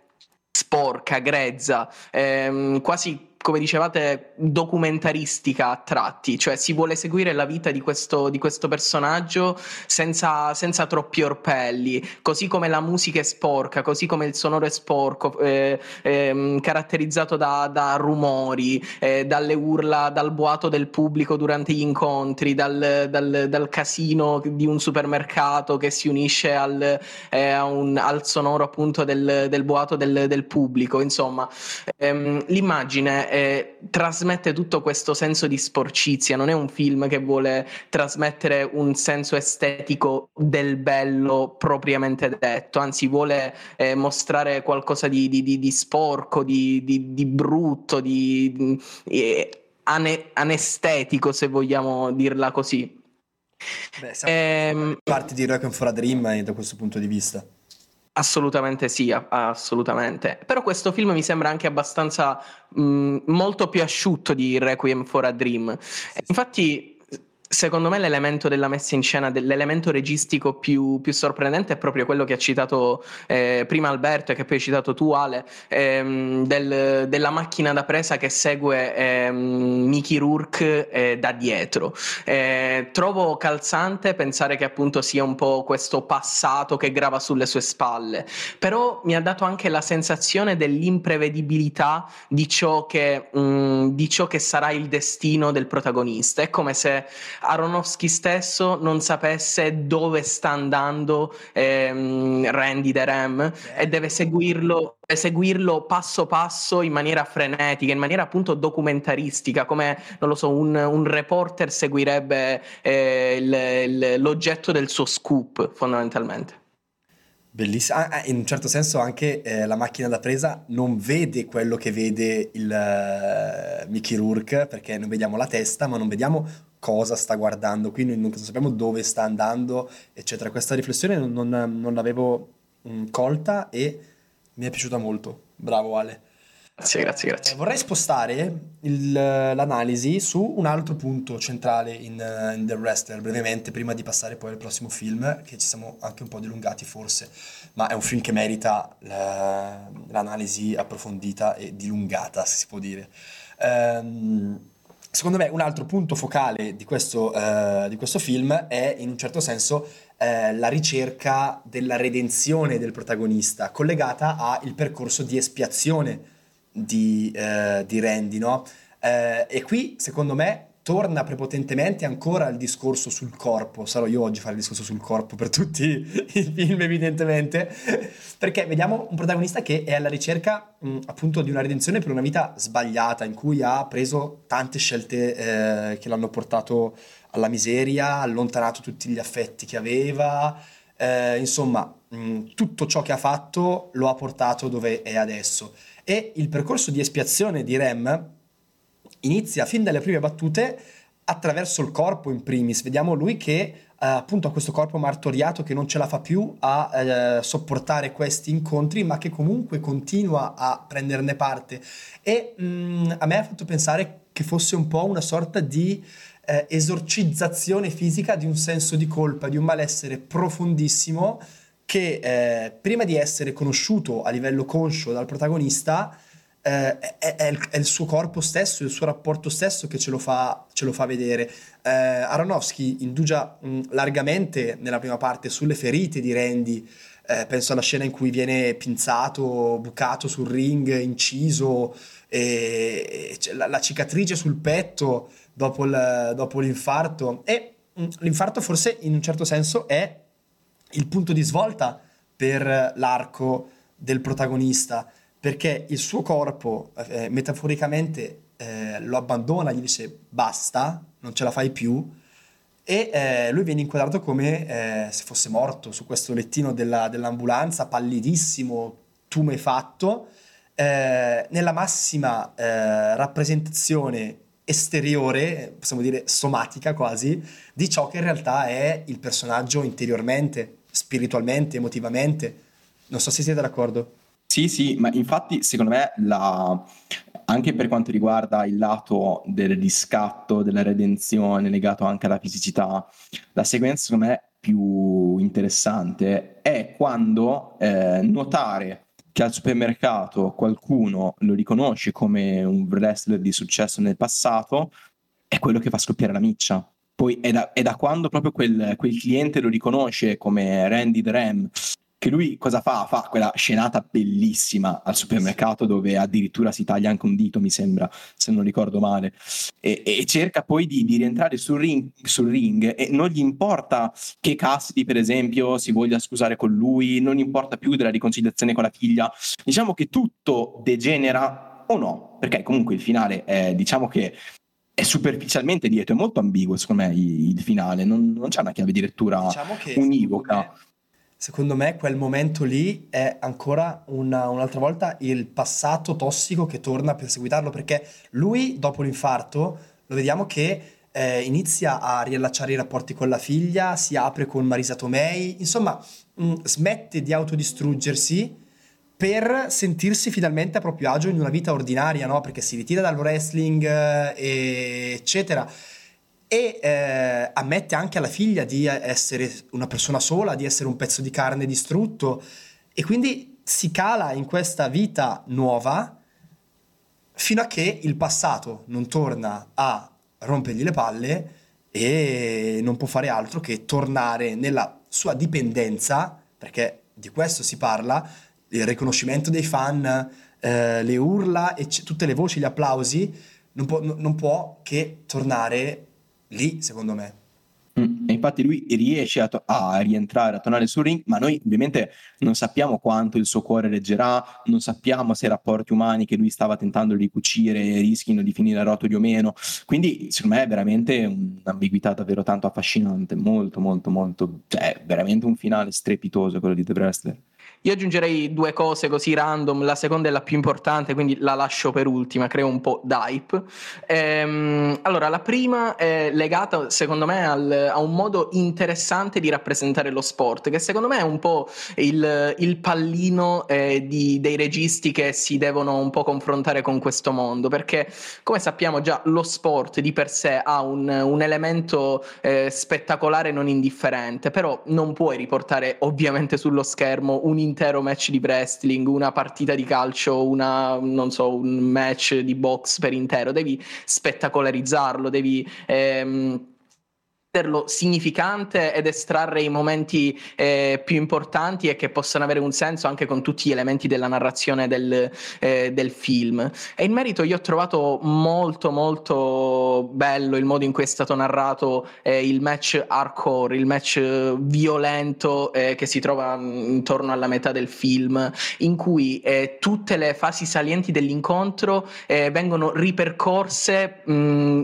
S3: sporca, grezza, ehm, quasi come dicevate, documentaristica a tratti, cioè si vuole seguire la vita di questo, di questo personaggio senza, senza, troppi orpelli, così come la musica è sporca, così come il sonoro è sporco, eh, eh, caratterizzato da, da rumori, eh, dalle urla, dal boato del pubblico durante gli incontri, dal, dal, dal casino di un supermercato che si unisce al, eh, un, al sonoro appunto del, del boato del, del, pubblico, insomma, ehm, l'immagine eh, trasmette tutto questo senso di sporcizia, non è un film che vuole trasmettere un senso estetico del bello propriamente detto, anzi vuole eh, mostrare qualcosa di, di, di, di sporco, di, brutto, di, eh, ane- anestetico se vogliamo dirla così.
S1: Beh, siamo ehm, parte di Requiem for a Dream da questo punto di vista.
S3: Assolutamente sì, assolutamente. Però questo film mi sembra anche abbastanza mh, molto più asciutto di Requiem for a Dream. Infatti Secondo me l'elemento della messa in scena, l'elemento registico più, più sorprendente è proprio quello che ha citato eh, prima Alberto e che poi hai citato tu Ale, ehm, del, della macchina da presa che segue ehm, Mickey Rourke eh, da dietro. Eh, trovo calzante pensare che appunto sia un po' questo passato che grava sulle sue spalle, però mi ha dato anche la sensazione dell'imprevedibilità di ciò che, mh, di ciò che sarà il destino del protagonista. È come se Aronofsky stesso non sapesse dove sta andando ehm, Randy the Ram e deve seguirlo, seguirlo passo passo in maniera frenetica, in maniera appunto documentaristica, come non lo so, un, un reporter seguirebbe eh, il, il, l'oggetto del suo scoop fondamentalmente.
S1: Bellissimo, ah, in un certo senso anche eh, la macchina da presa non vede quello che vede il uh, Mickey Rourke perché noi vediamo la testa ma non vediamo cosa sta guardando, qui noi non sappiamo dove sta andando, eccetera. Questa riflessione non, non, l'avevo mm, colta e mi è piaciuta molto. Bravo Ale.
S3: Grazie, grazie, grazie.
S1: Eh, vorrei spostare il, l'analisi su un altro punto centrale in, in, The Wrestler, brevemente, prima di passare poi al prossimo film, che ci siamo anche un po' dilungati forse, ma è un film che merita la, l'analisi approfondita e dilungata, se si può dire. Um, Secondo me un altro punto focale di questo, eh, di questo film è in un certo senso eh, la ricerca della redenzione del protagonista, collegata al percorso di espiazione di, eh, di Randy, no? E qui secondo me torna prepotentemente ancora il discorso sul corpo. Sarò io oggi a fare il discorso sul corpo per tutti i film, evidentemente, perché vediamo un protagonista che è alla ricerca mh, appunto di una redenzione per una vita sbagliata, in cui ha preso tante scelte eh, che l'hanno portato alla miseria, allontanato tutti gli affetti che aveva, eh, insomma, mh, tutto ciò che ha fatto lo ha portato dove è adesso. E il percorso di espiazione di Rem inizia fin dalle prime battute attraverso il corpo in primis. Vediamo lui che eh, appunto ha questo corpo martoriato che non ce la fa più a eh, sopportare questi incontri, ma che comunque continua a prenderne parte. E mh, mm, a me ha fatto pensare che fosse un po' una sorta di eh, esorcizzazione fisica di un senso di colpa, di un malessere profondissimo che prima di essere conosciuto a livello conscio dal protagonista eh, è, è, il, è, il, suo corpo stesso, il suo rapporto stesso che ce lo fa, ce lo fa vedere. Eh, Aronofsky indugia mh, largamente nella prima parte sulle ferite di Randy, eh, penso alla scena in cui viene pinzato, bucato sul ring, inciso, e, e la, la, cicatrice sul petto dopo, il, dopo l'infarto. E mh, l'infarto forse in un certo senso è il punto di svolta per l'arco del protagonista, perché il suo corpo eh, metaforicamente eh, lo abbandona, gli dice basta, non ce la fai più, e eh, lui viene inquadrato come eh, se fosse morto su questo lettino della, dell'ambulanza, pallidissimo, tumefatto, eh, nella massima eh, rappresentazione esteriore, possiamo dire somatica quasi, di ciò che in realtà è il personaggio interiormente spiritualmente, emotivamente. Non so se siete d'accordo.
S2: Sì, sì, ma infatti secondo me la... anche per quanto riguarda il lato del riscatto, della redenzione legato anche alla fisicità, la sequenza secondo me più interessante è quando eh, notare che al supermercato qualcuno lo riconosce come un wrestler di successo nel passato è quello che fa scoppiare la miccia. Poi è da, è da quando proprio quel, quel, cliente lo riconosce come Randy the Ram, che lui cosa fa? Fa quella scenata bellissima al supermercato dove addirittura si taglia anche un dito, mi sembra, se non ricordo male, e, e cerca poi di, di rientrare sul ring, sul ring, e non gli importa che Cassidy, per esempio, si voglia scusare con lui, non importa più della riconciliazione con la figlia. Diciamo che tutto degenera o no, perché comunque il finale è, diciamo che è superficialmente dietro, è molto ambiguo secondo me il, finale, non, non c'è una chiave di lettura diciamo univoca.
S1: Secondo me quel momento lì è ancora una, un'altra volta il passato tossico che torna a perseguitarlo perché lui dopo l'infarto lo vediamo che eh, inizia a riallacciare i rapporti con la figlia, si apre con Marisa Tomei, insomma mh, mm, smette di autodistruggersi per sentirsi finalmente a proprio agio in una vita ordinaria, no? Perché si ritira dal wrestling, eh, eccetera. E eh, ammette anche alla figlia di essere una persona sola, di essere un pezzo di carne distrutto. E quindi si cala in questa vita nuova fino a che il passato non torna a rompergli le palle e non può fare altro che tornare nella sua dipendenza, perché di questo si parla, il riconoscimento dei fan, eh, le urla e c- tutte le voci, gli applausi, non può, non può che tornare lì, secondo me.
S2: Mm, infatti lui riesce a, to- a, rientrare, a tornare sul ring, ma noi ovviamente non sappiamo quanto il suo cuore reggerà, non sappiamo se i rapporti umani che lui stava tentando di cucire rischino di finire a rotoli o meno. Quindi secondo me è veramente un'ambiguità davvero tanto affascinante, molto molto molto, cioè veramente un finale strepitoso quello di The Wrestler.
S3: Io aggiungerei due cose così random, la seconda è la più importante, quindi la lascio per ultima, creo un po' d'hype. Ehm, allora, la prima è legata secondo me al, a un modo interessante di rappresentare lo sport, che secondo me è un po' il, il pallino eh, di, dei registi che si devono un po' confrontare con questo mondo, perché come sappiamo già lo sport di per sé ha un, un elemento eh, spettacolare non indifferente, però non puoi riportare ovviamente sullo schermo un intero match di wrestling, una partita di calcio, una, non so, un match di box per intero, devi spettacolarizzarlo, devi... Ehm, renderlo significante ed estrarre i momenti eh, più importanti e che possano avere un senso anche con tutti gli elementi della narrazione del, eh, del film. E in merito io ho trovato molto molto bello il modo in cui è stato narrato eh, il match hardcore, il match violento eh, che si trova intorno alla metà del film, in cui eh, tutte le fasi salienti dell'incontro eh, vengono ripercorse mh,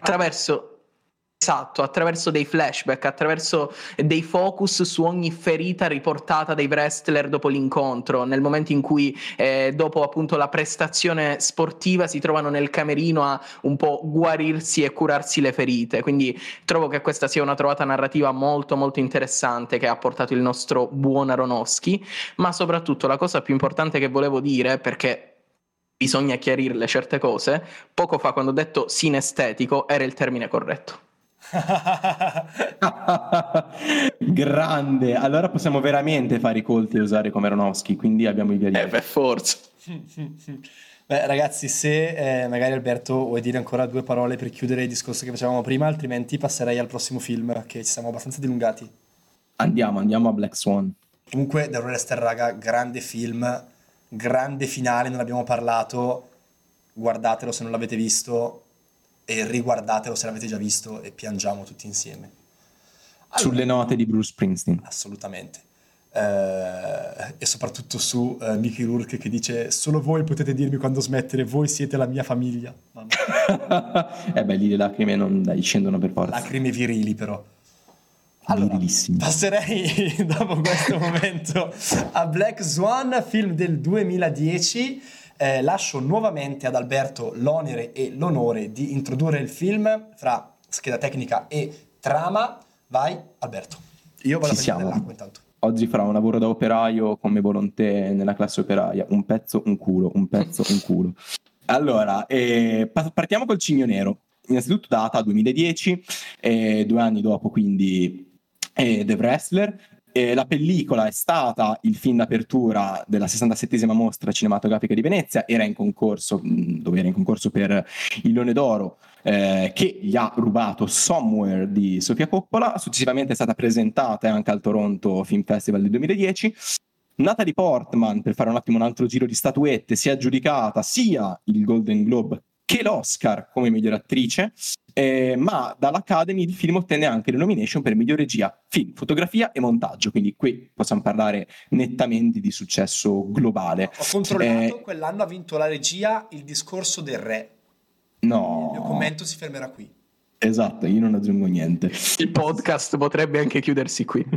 S3: attraverso Esatto, attraverso dei flashback, attraverso dei focus su ogni ferita riportata dai wrestler dopo l'incontro, nel momento in cui eh, dopo appunto la prestazione sportiva si trovano nel camerino a un po' guarirsi e curarsi le ferite. Quindi trovo che questa sia una trovata narrativa molto molto interessante che ha portato il nostro buon Aronofsky, ma soprattutto la cosa più importante che volevo dire, perché bisogna chiarirle certe cose, poco fa quando ho detto sinestetico era il termine corretto.
S2: Grande, allora possiamo veramente fare i colti e usare come Aronofsky, quindi abbiamo i viaggi.
S3: Eh, per forza.
S1: Beh, ragazzi, se eh, magari Alberto vuoi dire ancora due parole per chiudere il discorso che facevamo prima, altrimenti passerei al prossimo film, che ci siamo abbastanza dilungati.
S2: Andiamo, andiamo a Black Swan.
S1: Comunque, The Wrestler, raga, grande film, grande finale, non abbiamo parlato, guardatelo se non l'avete visto, e riguardatelo se l'avete già visto e piangiamo tutti insieme.
S2: Allora, Sulle note di Bruce Springsteen.
S1: Assolutamente. Eh, e soprattutto su uh, Mickey Rourke che dice solo voi potete dirmi quando smettere, voi siete la mia famiglia.
S2: eh beh, lì le lacrime non dai, scendono per forza.
S1: Lacrime virili però. Allora, passerei dopo questo momento a Black Swan, film del 2010 eh, lascio nuovamente ad Alberto l'onere e l'onore di introdurre il film fra scheda tecnica e trama. Vai, Alberto.
S2: Io vado Ci a prendere l'acqua intanto. Oggi farò un lavoro da operaio come volontà nella classe operaia. Un pezzo, un culo, un pezzo, un culo. Allora, eh, partiamo col Cigno Nero. Innanzitutto data 2010, eh, due anni dopo quindi eh, The Wrestler, eh, la pellicola è stata il film d'apertura della 67esima mostra cinematografica di Venezia, era in concorso, dove era in concorso per il Leone d'Oro, eh, che gli ha rubato Somewhere di Sofia Coppola, successivamente è stata presentata anche al Toronto Film Festival del 2010. Natalie Portman, per fare un attimo un altro giro di statuette, si è aggiudicata sia il Golden Globe che l'Oscar come miglior attrice, eh, ma dall'Academy il film ottenne anche le nomination per miglior regia, film, fotografia e montaggio, quindi qui possiamo parlare nettamente di successo globale.
S1: Ho controllato, eh, quell'anno ha vinto la regia Il discorso del re.
S2: No.
S1: Il mio commento si fermerà qui.
S2: Esatto, io non aggiungo niente.
S3: Il podcast potrebbe anche chiudersi qui.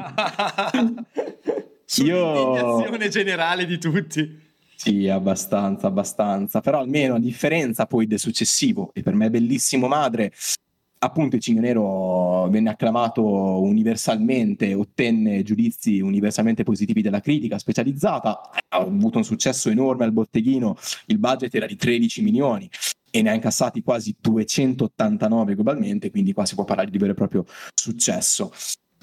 S1: Io... generale di tutti.
S2: Sì, abbastanza, abbastanza. Però almeno a differenza poi del successivo, e per me bellissimo Madre, appunto il Cigno Nero venne acclamato universalmente, ottenne giudizi universalmente positivi della critica specializzata, ha avuto un successo enorme al botteghino, il budget era di 13 milioni e ne ha incassati quasi 289 globalmente, quindi qua si può parlare di vero e proprio successo.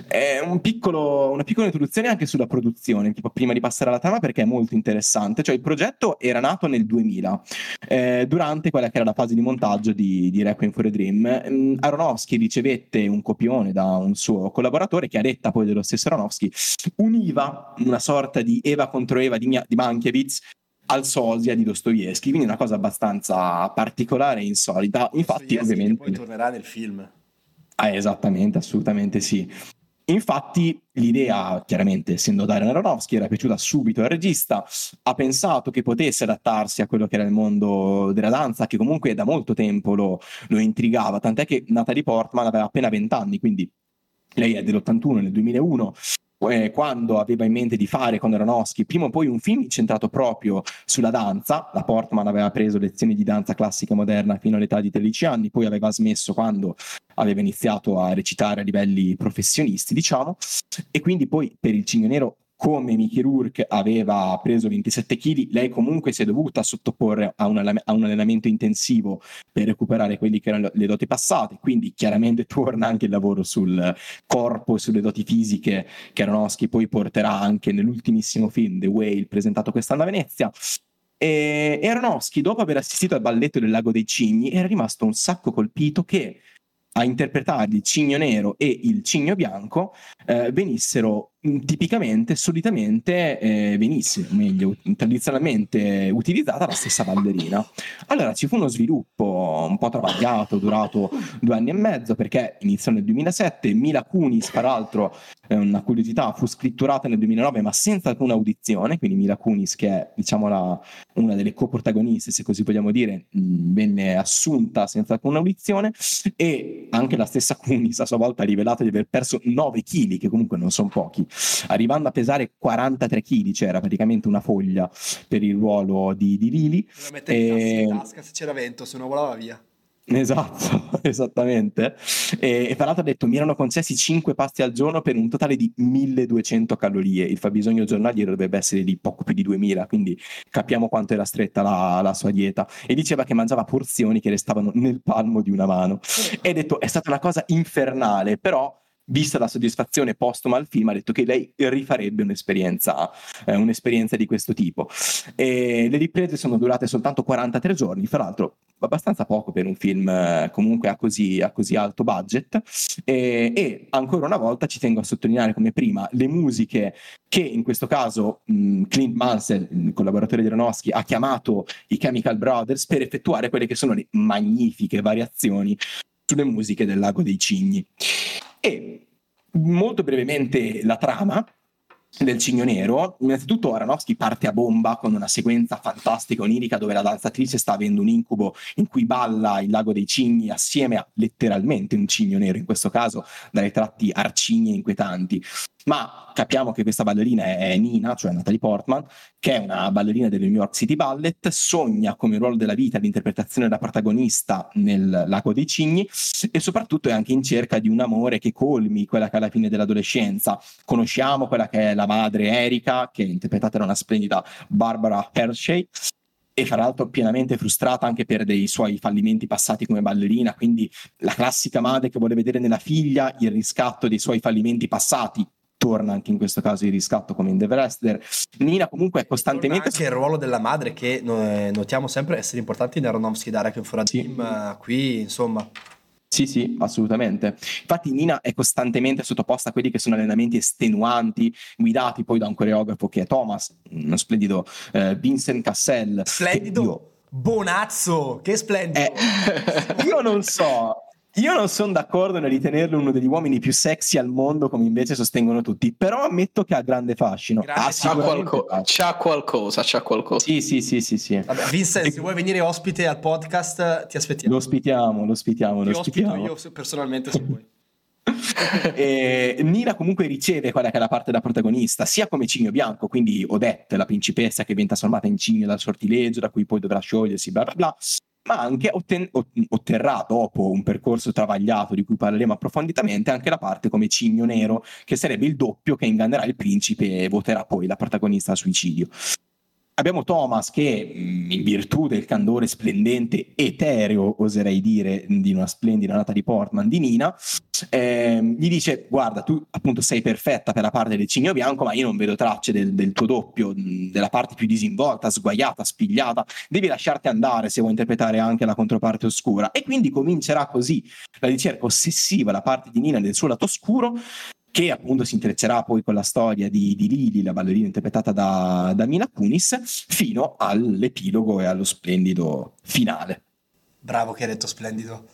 S2: È un piccolo, una piccola introduzione anche sulla produzione, tipo prima di passare alla trama, perché è molto interessante. Cioè, il progetto era nato nel 2000, eh, durante quella che era la fase di montaggio di, di Requiem for a Dream. Mm, Aronofsky ricevette un copione da un suo collaboratore, che a detta poi dello stesso Aronofsky, univa una sorta di Eva contro Eva di, di Mankiewicz al sosia di Dostoevsky, quindi una cosa abbastanza particolare e insolita. Infatti, ovviamente.
S1: poi tornerà nel film.
S2: Ah, esattamente, assolutamente sì. Infatti l'idea, chiaramente essendo Darren Aronofsky, era piaciuta subito al regista, ha pensato che potesse adattarsi a quello che era il mondo della danza, che comunque da molto tempo lo, lo intrigava, tant'è che Natalie Portman aveva appena 20 anni, quindi lei è dell'81 nel 2001 eh, quando aveva in mente di fare con Aronofsky prima o poi un film incentrato proprio sulla danza. La Portman aveva preso lezioni di danza classica moderna fino all'età di 13 anni, poi aveva smesso quando aveva iniziato a recitare a livelli professionisti, diciamo, e quindi poi per il Cigno Nero come Mickey Rourke aveva preso 27 kg, lei comunque si è dovuta sottoporre a un, a un, allenamento intensivo per recuperare quelle che erano le doti passate, quindi chiaramente torna anche il lavoro sul corpo e sulle doti fisiche che Aronofsky poi porterà anche nell'ultimissimo film The Whale presentato quest'anno a Venezia. E Aronofsky, dopo aver assistito al balletto del Lago dei Cigni, era rimasto un sacco colpito che a interpretare il cigno nero e il cigno bianco eh, venissero tipicamente, solitamente eh, venisse, o meglio, tradizionalmente utilizzata la stessa ballerina. Allora ci fu uno sviluppo un po' travagliato, durato due anni e mezzo, perché iniziò nel 2007, Mila Kunis, peraltro, eh, una curiosità, fu scritturata nel 2009 ma senza alcuna audizione, quindi Mila Kunis, che è diciamo la, una delle coprotagoniste, se così vogliamo dire, mh, mm, venne assunta senza alcuna audizione e anche la stessa Kunis a sua volta ha rivelato di aver perso 9 kg che comunque non sono pochi, arrivando a pesare 43 kg, cioè era praticamente una foglia per il ruolo di, di Lili.
S1: Lo mettevi in tasca se c'era vento, se no volava via.
S2: Esatto, esattamente. E, e tra l'altro ha detto mi erano concessi 5 pasti al giorno per un totale di 1200 calorie. Il fabbisogno giornaliero dovrebbe essere di poco più di 2000, quindi capiamo quanto era stretta la, la, sua dieta. E diceva che mangiava porzioni che restavano nel palmo di una mano. E ha detto è stata una cosa infernale, però vista la soddisfazione postuma al film, ha detto che lei rifarebbe un'esperienza, eh, un'esperienza di questo tipo. E le riprese sono durate soltanto 43 giorni, fra l'altro abbastanza poco per un film eh, comunque a così, a così alto budget. E, e, ancora una volta ci tengo a sottolineare come prima le musiche che in questo caso mh, Clint Mansell, il collaboratore di Aronofsky, ha chiamato i Chemical Brothers per effettuare quelle che sono le magnifiche variazioni sulle musiche del Lago dei Cigni. E molto brevemente la trama del Cigno Nero. Innanzitutto Aronofsky parte a bomba con una sequenza fantastica onirica dove la danzatrice sta avendo un incubo in cui balla il lago dei cigni assieme a letteralmente un cigno nero, in questo caso dai tratti arcigni e inquietanti ma capiamo che questa ballerina è Nina, cioè Natalie Portman, che è una ballerina del New York City Ballet, sogna come ruolo della vita l'interpretazione della protagonista nel Lago dei Cigni e soprattutto è anche in cerca di un amore che colmi quella che è la fine dell'adolescenza. Conosciamo quella che è la madre Erika, che è interpretata da una splendida Barbara Hershey, e fra l'altro pienamente frustrata anche per dei suoi fallimenti passati come ballerina, quindi la classica madre che vuole vedere nella figlia il riscatto dei suoi fallimenti passati, torna anche in questo caso il riscatto come in The Wrestler. Nina comunque è costantemente...
S1: Anche il ruolo della madre che eh, notiamo sempre essere importante in Aronofsky, e Furadim, sì. qui insomma...
S2: Sì, sì, assolutamente. Infatti Nina è costantemente sottoposta a quelli che sono allenamenti estenuanti, guidati poi da un coreografo che è Thomas, uno splendido eh, Vincent Cassell.
S1: Splendido! Bonazzo! Che splendido!
S2: Eh, io non so, io non sono d'accordo nel ritenerlo uno degli uomini più sexy al mondo, come invece sostengono tutti, però ammetto che ha grande fascino.
S3: Grande, c'ha, qualco- c'ha, qualcosa, c'ha qualcosa.
S2: Sì, sì, sì, sì. sì.
S1: Vabbè, Vincent, e... se vuoi venire ospite al podcast, ti aspettiamo.
S2: Lo ospitiamo, lo ospitiamo,
S1: ti
S2: lo ospitiamo.
S1: io personalmente se vuoi.
S2: e Nina comunque riceve quella che è la parte da protagonista, sia come cigno bianco, quindi Odette, la principessa che viene trasformata in cigno dal sortileggio, da cui poi dovrà sciogliersi, bla bla bla, ma anche otten- otterrà dopo un percorso travagliato di cui parleremo approfonditamente anche la parte come cigno nero, che sarebbe il doppio che ingannerà il principe e voterà poi la protagonista a suicidio. Abbiamo Thomas che, in virtù del candore splendente, etereo, oserei dire, di una splendida nata di Portman di Nina, eh, gli dice: Guarda, tu appunto sei perfetta per la parte del cigno bianco, ma io non vedo tracce del, del tuo doppio, della parte più disinvolta, sguaiata, spigliata. Devi lasciarti andare se vuoi interpretare anche la controparte oscura. E quindi comincerà così la ricerca ossessiva, la parte di Nina del suo lato oscuro, che appunto si intreccerà poi con la storia di, di Lili, la ballerina interpretata da, da Mina Kunis, fino all'epilogo e allo splendido finale.
S1: Bravo che hai detto splendido.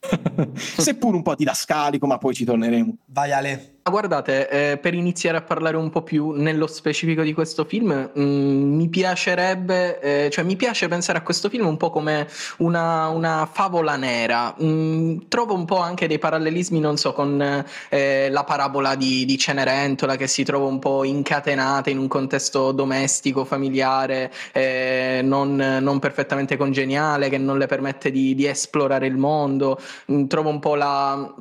S2: Seppur un po' didascalico, ma poi ci torneremo.
S1: Vai Ale.
S3: Guardate, eh, per iniziare a parlare un po' più nello specifico di questo film, mh, mm, mi piacerebbe, eh, cioè mi piace pensare a questo film un po' come una, una favola nera. Mh, mm, trovo un po' anche dei parallelismi, non so, con eh, la parabola di, di, Cenerentola che si trova un po' incatenata in un contesto domestico, familiare, eh, non, non, perfettamente congeniale, che non le permette di, di esplorare il mondo. Mh, mm, trovo un po' la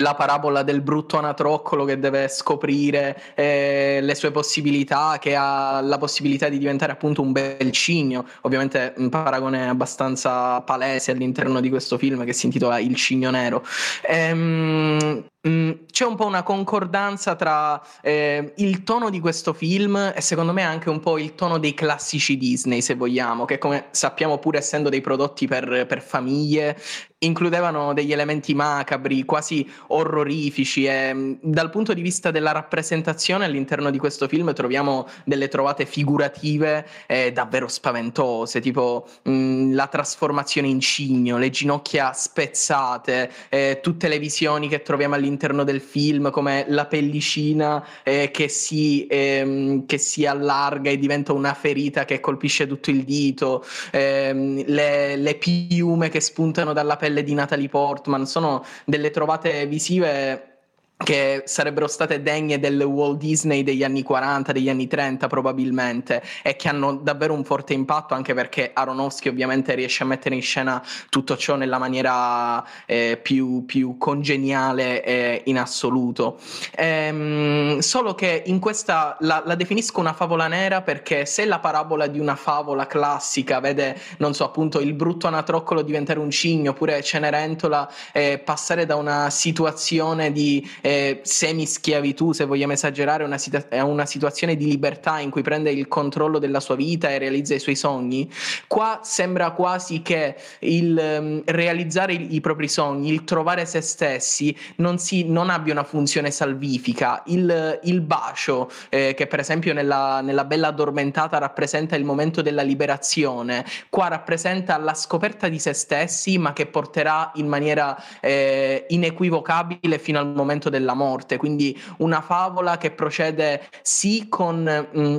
S3: la parabola del brutto anatroccolo che deve scoprire eh, le sue possibilità, che ha la possibilità di diventare appunto un bel cigno. Ovviamente un paragone abbastanza palese all'interno di questo film che si intitola Il cigno nero. Ehm, Mm, c'è un po' una concordanza tra eh, il tono di questo film e secondo me anche un po' il tono dei classici Disney, se vogliamo, che come sappiamo pur essendo dei prodotti per, per famiglie, includevano degli elementi macabri, quasi orrorifici e mm, dal punto di vista della rappresentazione all'interno di questo film troviamo delle trovate figurative eh, davvero spaventose, tipo mh, mm, la trasformazione in cigno, le ginocchia spezzate, eh, tutte le visioni che troviamo all'interno del film come la pellicina eh, che, si, ehm, che, si, allarga e diventa una ferita che colpisce tutto il dito, ehm, le, le piume che spuntano dalla pelle pelle di Natalie Portman, sono delle trovate visive che sarebbero state degne del Walt Disney degli anni 40, degli anni 30 probabilmente e che hanno davvero un forte impatto anche perché Aronofsky ovviamente riesce a mettere in scena tutto ciò nella maniera eh, più, più, congeniale eh, in assoluto. Ehm, solo che in questa la, la, definisco una favola nera perché se la parabola di una favola classica vede, non so, appunto il brutto anatroccolo diventare un cigno oppure Cenerentola eh, passare da una situazione di eh, semi-schiavitù, se vogliamo esagerare, una, situ- una situazione di libertà in cui prende il controllo della sua vita e realizza i suoi sogni, qua sembra quasi che il um, realizzare i, i, propri sogni, il trovare se stessi, non, si, non abbia una funzione salvifica. Il, il bacio, eh, che per esempio nella, nella Bella Addormentata rappresenta il momento della liberazione, qua rappresenta la scoperta di se stessi, ma che porterà in maniera eh, inequivocabile fino al momento del della morte, quindi una favola che procede sì con... Mh, mm,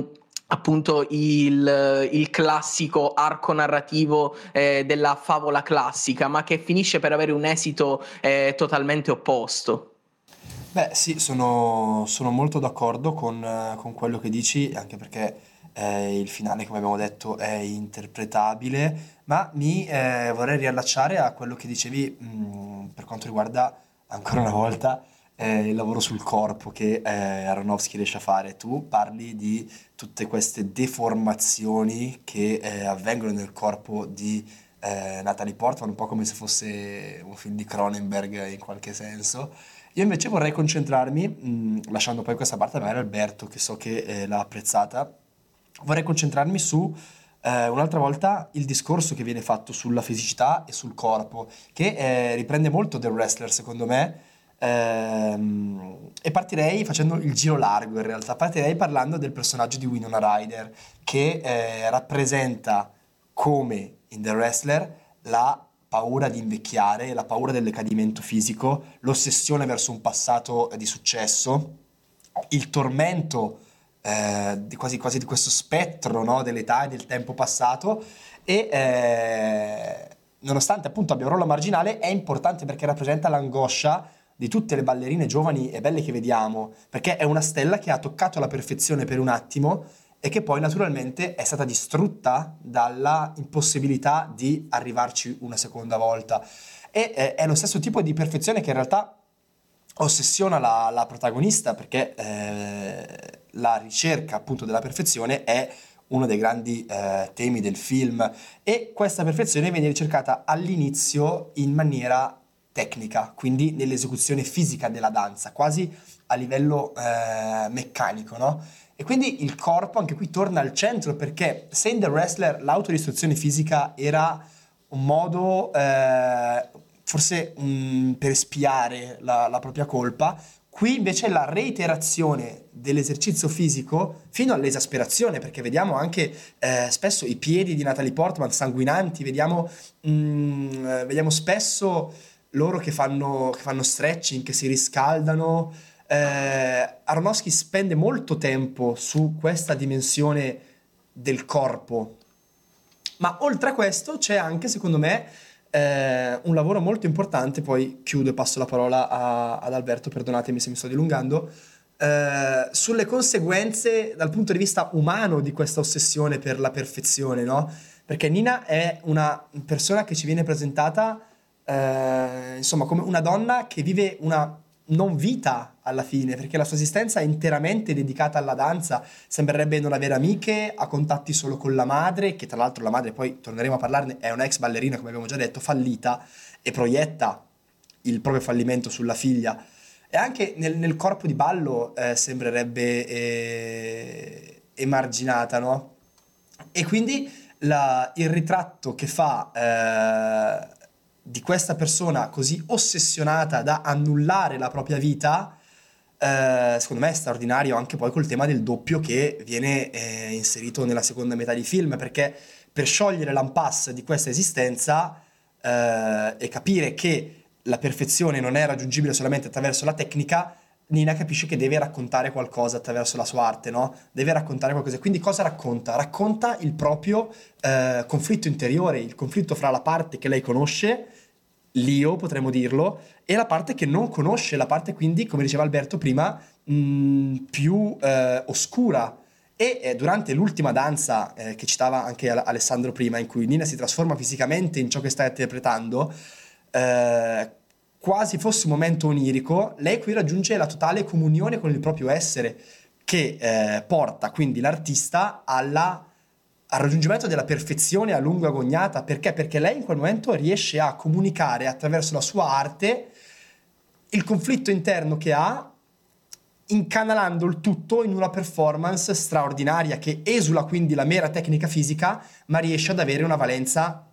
S3: appunto il, il, classico arco narrativo eh, della favola classica, ma che finisce per avere un esito eh, totalmente opposto.
S1: Beh sì, sono, sono molto d'accordo con, con, quello che dici, anche perché eh, il finale, come abbiamo detto, è interpretabile, ma mi eh, vorrei riallacciare a quello che dicevi mh, mm, per quanto riguarda, ancora una volta, eh, il lavoro sul corpo che eh, Aronofsky riesce a fare. Tu parli di tutte queste deformazioni che eh, avvengono nel corpo di eh, Natalie Portman, un po' come se fosse un film di Cronenberg in qualche senso. Io invece vorrei concentrarmi, mh, lasciando poi questa parte magari Alberto, che so che eh, l'ha apprezzata, vorrei concentrarmi su eh, un'altra volta il discorso che viene fatto sulla fisicità e sul corpo, che eh, riprende molto The Wrestler secondo me, Ehm, e partirei facendo il giro largo in realtà, partirei parlando del personaggio di Winona Ryder che eh, rappresenta come in The Wrestler la paura di invecchiare, la paura del decadimento fisico, l'ossessione verso un passato di successo, il tormento eh, di quasi, quasi, di questo spettro no, dell'età e del tempo passato e eh, nonostante appunto abbia un ruolo marginale è importante perché rappresenta l'angoscia di tutte le ballerine giovani e belle che vediamo, perché è una stella che ha toccato la perfezione per un attimo e che poi naturalmente è stata distrutta dalla impossibilità di arrivarci una seconda volta. E eh, è lo stesso tipo di perfezione che in realtà ossessiona la, la protagonista, perché eh, la ricerca appunto della perfezione è uno dei grandi eh, temi del film e questa perfezione viene ricercata all'inizio in maniera tecnica, quindi nell'esecuzione fisica della danza, quasi a livello eh, meccanico, no? E quindi il corpo anche qui torna al centro perché se in The Wrestler l'autodistruzione fisica era un modo eh, forse um, per spiare la, la, propria colpa, qui invece la reiterazione dell'esercizio fisico fino all'esasperazione, perché vediamo anche eh, spesso i piedi di Natalie Portman sanguinanti, vediamo, mm, vediamo spesso loro che fanno, che fanno stretching, che si riscaldano. Eh, Aronofsky spende molto tempo su questa dimensione del corpo, ma oltre a questo c'è anche, secondo me, eh, un lavoro molto importante, poi chiudo e passo la parola a, ad Alberto, perdonatemi se mi sto dilungando, eh, sulle conseguenze dal punto di vista umano di questa ossessione per la perfezione, no? Perché Nina è una persona che ci viene presentata eh, insomma, come una donna che vive una non vita alla fine, perché la sua esistenza è interamente dedicata alla danza, sembrerebbe non avere amiche, ha contatti solo con la madre, che tra l'altro la madre, poi torneremo a parlarne, è una ex ballerina, come abbiamo già detto, fallita e proietta il proprio fallimento sulla figlia. E anche nel, nel corpo di ballo eh, sembrerebbe eh, emarginata, no? E quindi la, il ritratto che fa eh, di questa persona così ossessionata da annullare la propria vita, eh, secondo me è straordinario anche poi col tema del doppio che viene eh, inserito nella seconda metà di film, perché per sciogliere l'impasse di questa esistenza eh, e capire che la perfezione non è raggiungibile solamente attraverso la tecnica, Nina capisce che deve raccontare qualcosa attraverso la sua arte, no? Deve raccontare qualcosa. Quindi cosa racconta? Racconta il proprio eh, conflitto interiore, il conflitto fra la parte che lei conosce, l'io potremmo dirlo, e la parte che non conosce, la parte quindi, come diceva Alberto prima, mh, più eh, oscura. E eh, durante l'ultima danza eh, che citava anche Alessandro prima, in cui Nina si trasforma fisicamente in ciò che sta interpretando, eh, quasi fosse un momento onirico, lei qui raggiunge la totale comunione con il proprio essere, che eh, porta quindi l'artista alla, al raggiungimento della perfezione a lungo agognata. Perché? Perché lei in quel momento riesce a comunicare attraverso la sua arte il conflitto interno che ha, incanalando il tutto in una performance straordinaria che esula quindi la mera tecnica fisica, ma riesce ad avere una valenza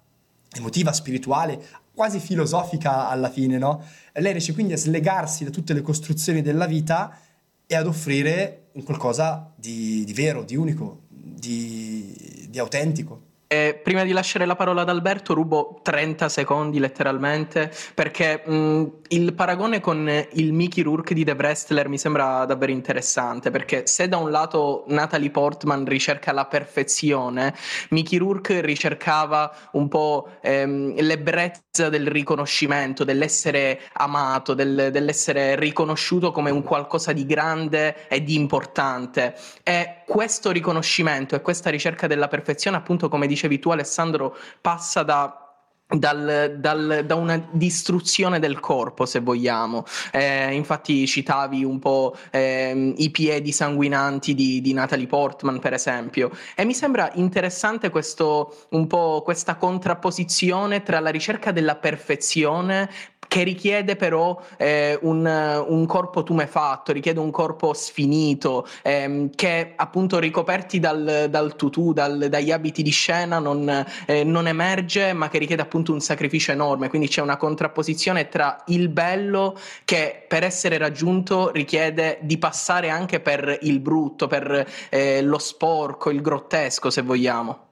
S1: emotiva, spirituale, quasi filosofica alla fine, no? lei riesce quindi a slegarsi da tutte le costruzioni della vita e ad offrire un qualcosa di, di vero, di unico, di, di autentico.
S3: Eh, prima di lasciare la parola ad Alberto, rubo 30 secondi letteralmente perché mh, il paragone con il Mickey Rourke di The Wrestler mi sembra davvero interessante perché se da un lato Natalie Portman ricerca la perfezione, Mickey Rourke ricercava un po' ehm, l'ebbrezza del riconoscimento, dell'essere amato, del, dell'essere riconosciuto come un qualcosa di grande e di importante. E questo riconoscimento e questa ricerca della perfezione, appunto come dice dicevi tu Alessandro, passa da dal, dal, da una distruzione del corpo, se vogliamo. Eh, infatti citavi un po' eh, i piedi sanguinanti di, di, Natalie Portman, per esempio. E mi sembra interessante questo, un po' questa contrapposizione tra la ricerca della perfezione che richiede però eh, un, un, corpo tumefatto, richiede un corpo sfinito, ehm, che appunto ricoperti dal, dal tutù, dagli abiti di scena non, eh, non, emerge, ma che richiede appunto un sacrificio enorme. Quindi c'è una contrapposizione tra il bello che per essere raggiunto richiede di passare anche per il brutto, per eh, lo sporco, il grottesco, se vogliamo.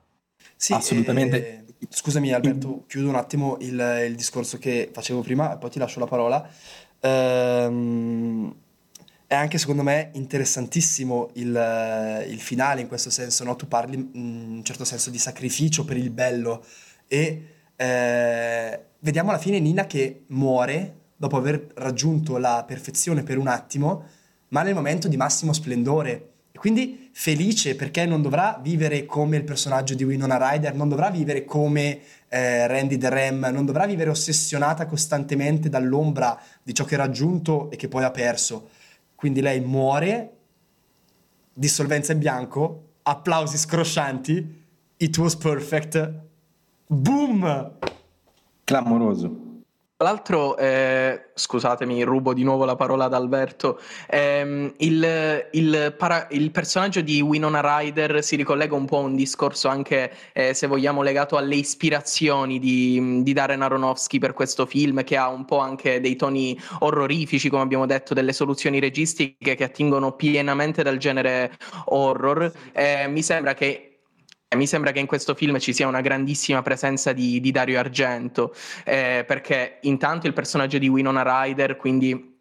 S2: Sì, assolutamente.
S1: Eh Scusami Alberto, chiudo un attimo il, il discorso che facevo prima e poi ti lascio la parola. Ehm, è anche secondo me interessantissimo il, il finale in questo senso, no? tu parli in un certo senso di sacrificio per il bello e eh, vediamo alla fine Nina che muore dopo aver raggiunto la perfezione per un attimo, ma nel momento di massimo splendore e quindi felice perché non dovrà vivere come il personaggio di Winona Ryder, non dovrà vivere come eh, Randy the Ram, non dovrà vivere ossessionata costantemente dall'ombra di ciò che ha raggiunto e che poi ha perso. Quindi lei muore, dissolvenza in bianco, applausi scroscianti, it was perfect, boom!
S2: Clamoroso.
S3: Tra l'altro, eh, scusatemi, rubo di nuovo la parola ad Alberto. Ehm, il, il, para- il, personaggio di Winona Ryder si ricollega un po' a un discorso anche, eh, se vogliamo, legato alle ispirazioni di, di, Darren Aronofsky per questo film, che ha un po' anche dei toni orrorifici, come abbiamo detto, delle soluzioni registiche che attingono pienamente dal genere horror. Eh, mi sembra che mi sembra che in questo film ci sia una grandissima presenza di, di Dario Argento, eh, perché intanto il personaggio di Winona Ryder, quindi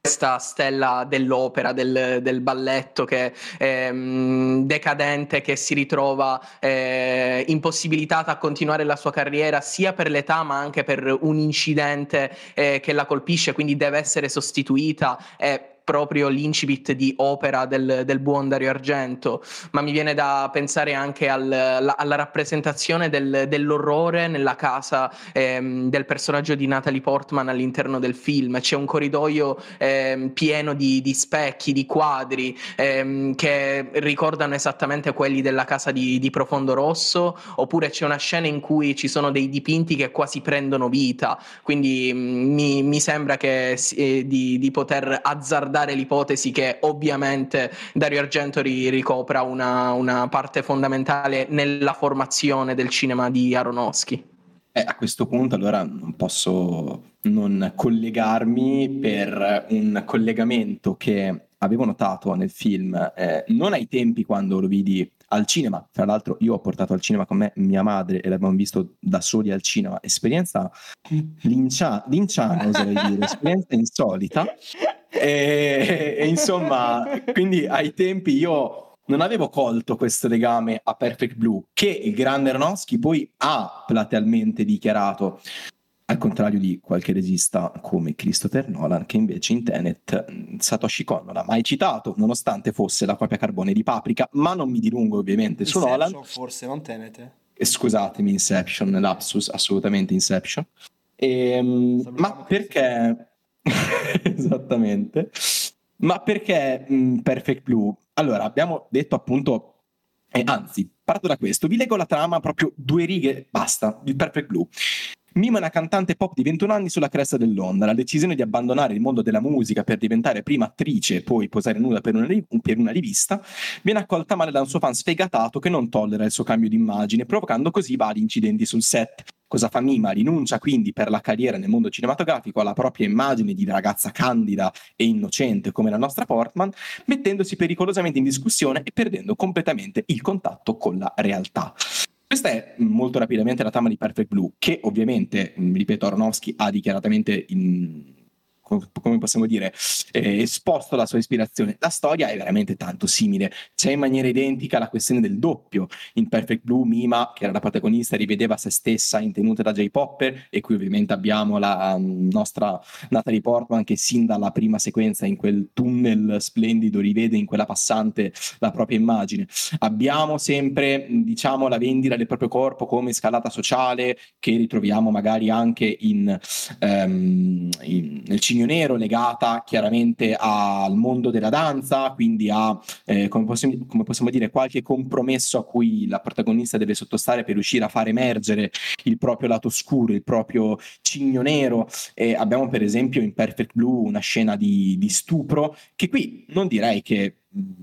S3: questa stella dell'opera, del, del balletto che ehm, decadente, che si ritrova eh, impossibilitata a continuare la sua carriera sia per l'età ma anche per un incidente eh, che la colpisce, quindi deve essere sostituita. Eh, proprio l'incipit di opera del, del, buon Dario Argento, ma mi viene da pensare anche al, la, alla rappresentazione del, dell'orrore nella casa ehm, del personaggio di Natalie Portman all'interno del film. C'è un corridoio ehm, pieno di, di, specchi, di quadri ehm, che ricordano esattamente quelli della casa di, di, Profondo Rosso, oppure c'è una scena in cui ci sono dei dipinti che quasi prendono vita, quindi mm, mi, mi, sembra che, eh, di, di poter azzardare dare l'ipotesi che ovviamente Dario Argento ricopra una, una parte fondamentale nella formazione del cinema di Aronofsky.
S2: Eh, a questo punto allora non posso non collegarmi per un collegamento che avevo notato nel film, eh, non ai tempi quando lo vidi al cinema, tra l'altro io ho portato al cinema con me mia madre e l'abbiamo visto da soli al cinema, esperienza lincia- linciana oserei dire, esperienza insolita. E, e insomma quindi ai tempi io non avevo colto questo legame a Perfect Blue che il grande Aronofsky poi ha platealmente dichiarato al contrario di qualche regista come Christopher Nolan, che invece in Tenet Satoshi Kon non ha mai citato, nonostante fosse la copia carbone di Paprika, ma non mi dilungo ovviamente su
S1: Inception,
S2: Nolan.
S1: forse non Tenet.
S2: Eh, Scusatemi, Inception, lapsus, assolutamente Inception. Ehm, ma perché... Esattamente. Ma perché mh, Perfect Blue? Allora, abbiamo detto appunto... E anzi, parto da questo. Vi leggo la trama proprio due righe, basta, di Perfect Blue. Mima una cantante pop di 21 anni sulla cresta dell'onda. La decisione di abbandonare il mondo della musica per diventare prima attrice e poi posare nuda per una, per una, rivista viene accolta male da un suo fan sfegatato che non tollera il suo cambio d'immagine, provocando così vari incidenti sul set. Cosa fa Mima? Rinuncia quindi per la carriera nel mondo cinematografico alla propria immagine di ragazza candida e innocente come la nostra Portman, mettendosi pericolosamente in discussione e perdendo completamente il contatto con la realtà. Questa è molto rapidamente la trama di Perfect Blue, che ovviamente, ripeto, Aronofsky ha dichiaratamente in come possiamo dire, eh, esposto la sua ispirazione. La storia è veramente tanto simile, c'è in maniera identica la questione del doppio. In Perfect Blue Mima, che era la protagonista, rivedeva se stessa in tenuta da J-Popper e qui ovviamente abbiamo la um, nostra Natalie Portman che sin dalla prima sequenza in quel tunnel splendido rivede in quella passante la propria immagine. Abbiamo sempre, diciamo, la vendita del proprio corpo come scalata sociale che ritroviamo magari anche in, um, in, nel cinema Nero legata chiaramente al mondo della danza, quindi a, eh, come, possiamo, come, possiamo, dire, qualche compromesso a cui la protagonista deve sottostare per riuscire a far emergere il proprio lato scuro, il proprio cigno nero. E abbiamo per esempio in Perfect Blue una scena di, di stupro che qui non direi che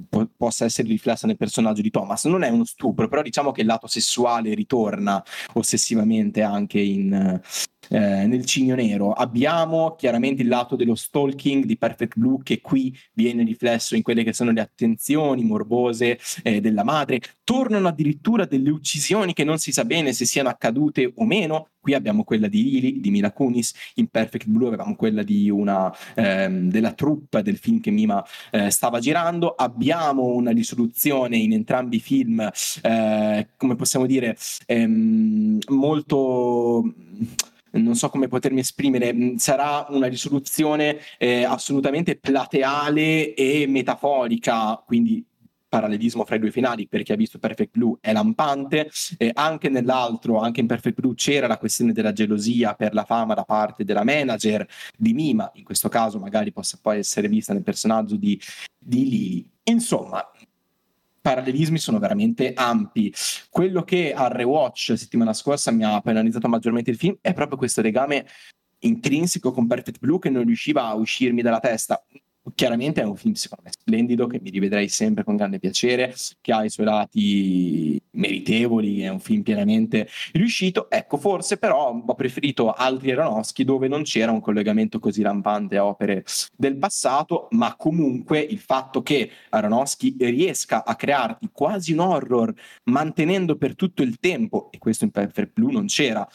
S2: po- possa essere riflessa nel personaggio di Thomas. Non è uno stupro, però diciamo che il lato sessuale ritorna ossessivamente anche in, eh, nel Cigno Nero. Abbiamo chiaramente il lato dello stalking di Perfect Blue che qui viene riflesso in quelle che sono le attenzioni morbose eh, della madre. Tornano addirittura delle uccisioni che non si sa bene se siano accadute o meno. Qui abbiamo quella di Lily, di Mila Kunis, in Perfect Blue avevamo quella una, ehm, della troupe del film che Mima eh, stava girando. Abbiamo una risoluzione in entrambi i film, eh, come possiamo dire, ehm, molto non so come potermi esprimere, mm, sarà una risoluzione eh, assolutamente plateale e metaforica, quindi parallelismo fra i due finali per chi ha visto Perfect Blue è lampante eh, anche nell'altro anche in Perfect Blue c'era la questione della gelosia per la fama da parte della manager di Mima in questo caso magari possa poi essere vista nel personaggio di, di Lily insomma parallelismi sono veramente ampi. Quello che al rewatch settimana scorsa mi ha penalizzato maggiormente il film è proprio questo legame intrinseco con Perfect Blue che non riusciva a uscirmi dalla testa chiaramente è un film secondo me splendido che mi rivedrei sempre con grande piacere che ha i suoi lati meritevoli è un film pienamente riuscito. Ecco forse però ho preferito altri Aronofsky dove non c'era un collegamento così rampante a opere del passato ma comunque il fatto che Aronofsky riesca a crearti quasi un horror mantenendo per tutto il tempo e questo in Perfect Blue non c'era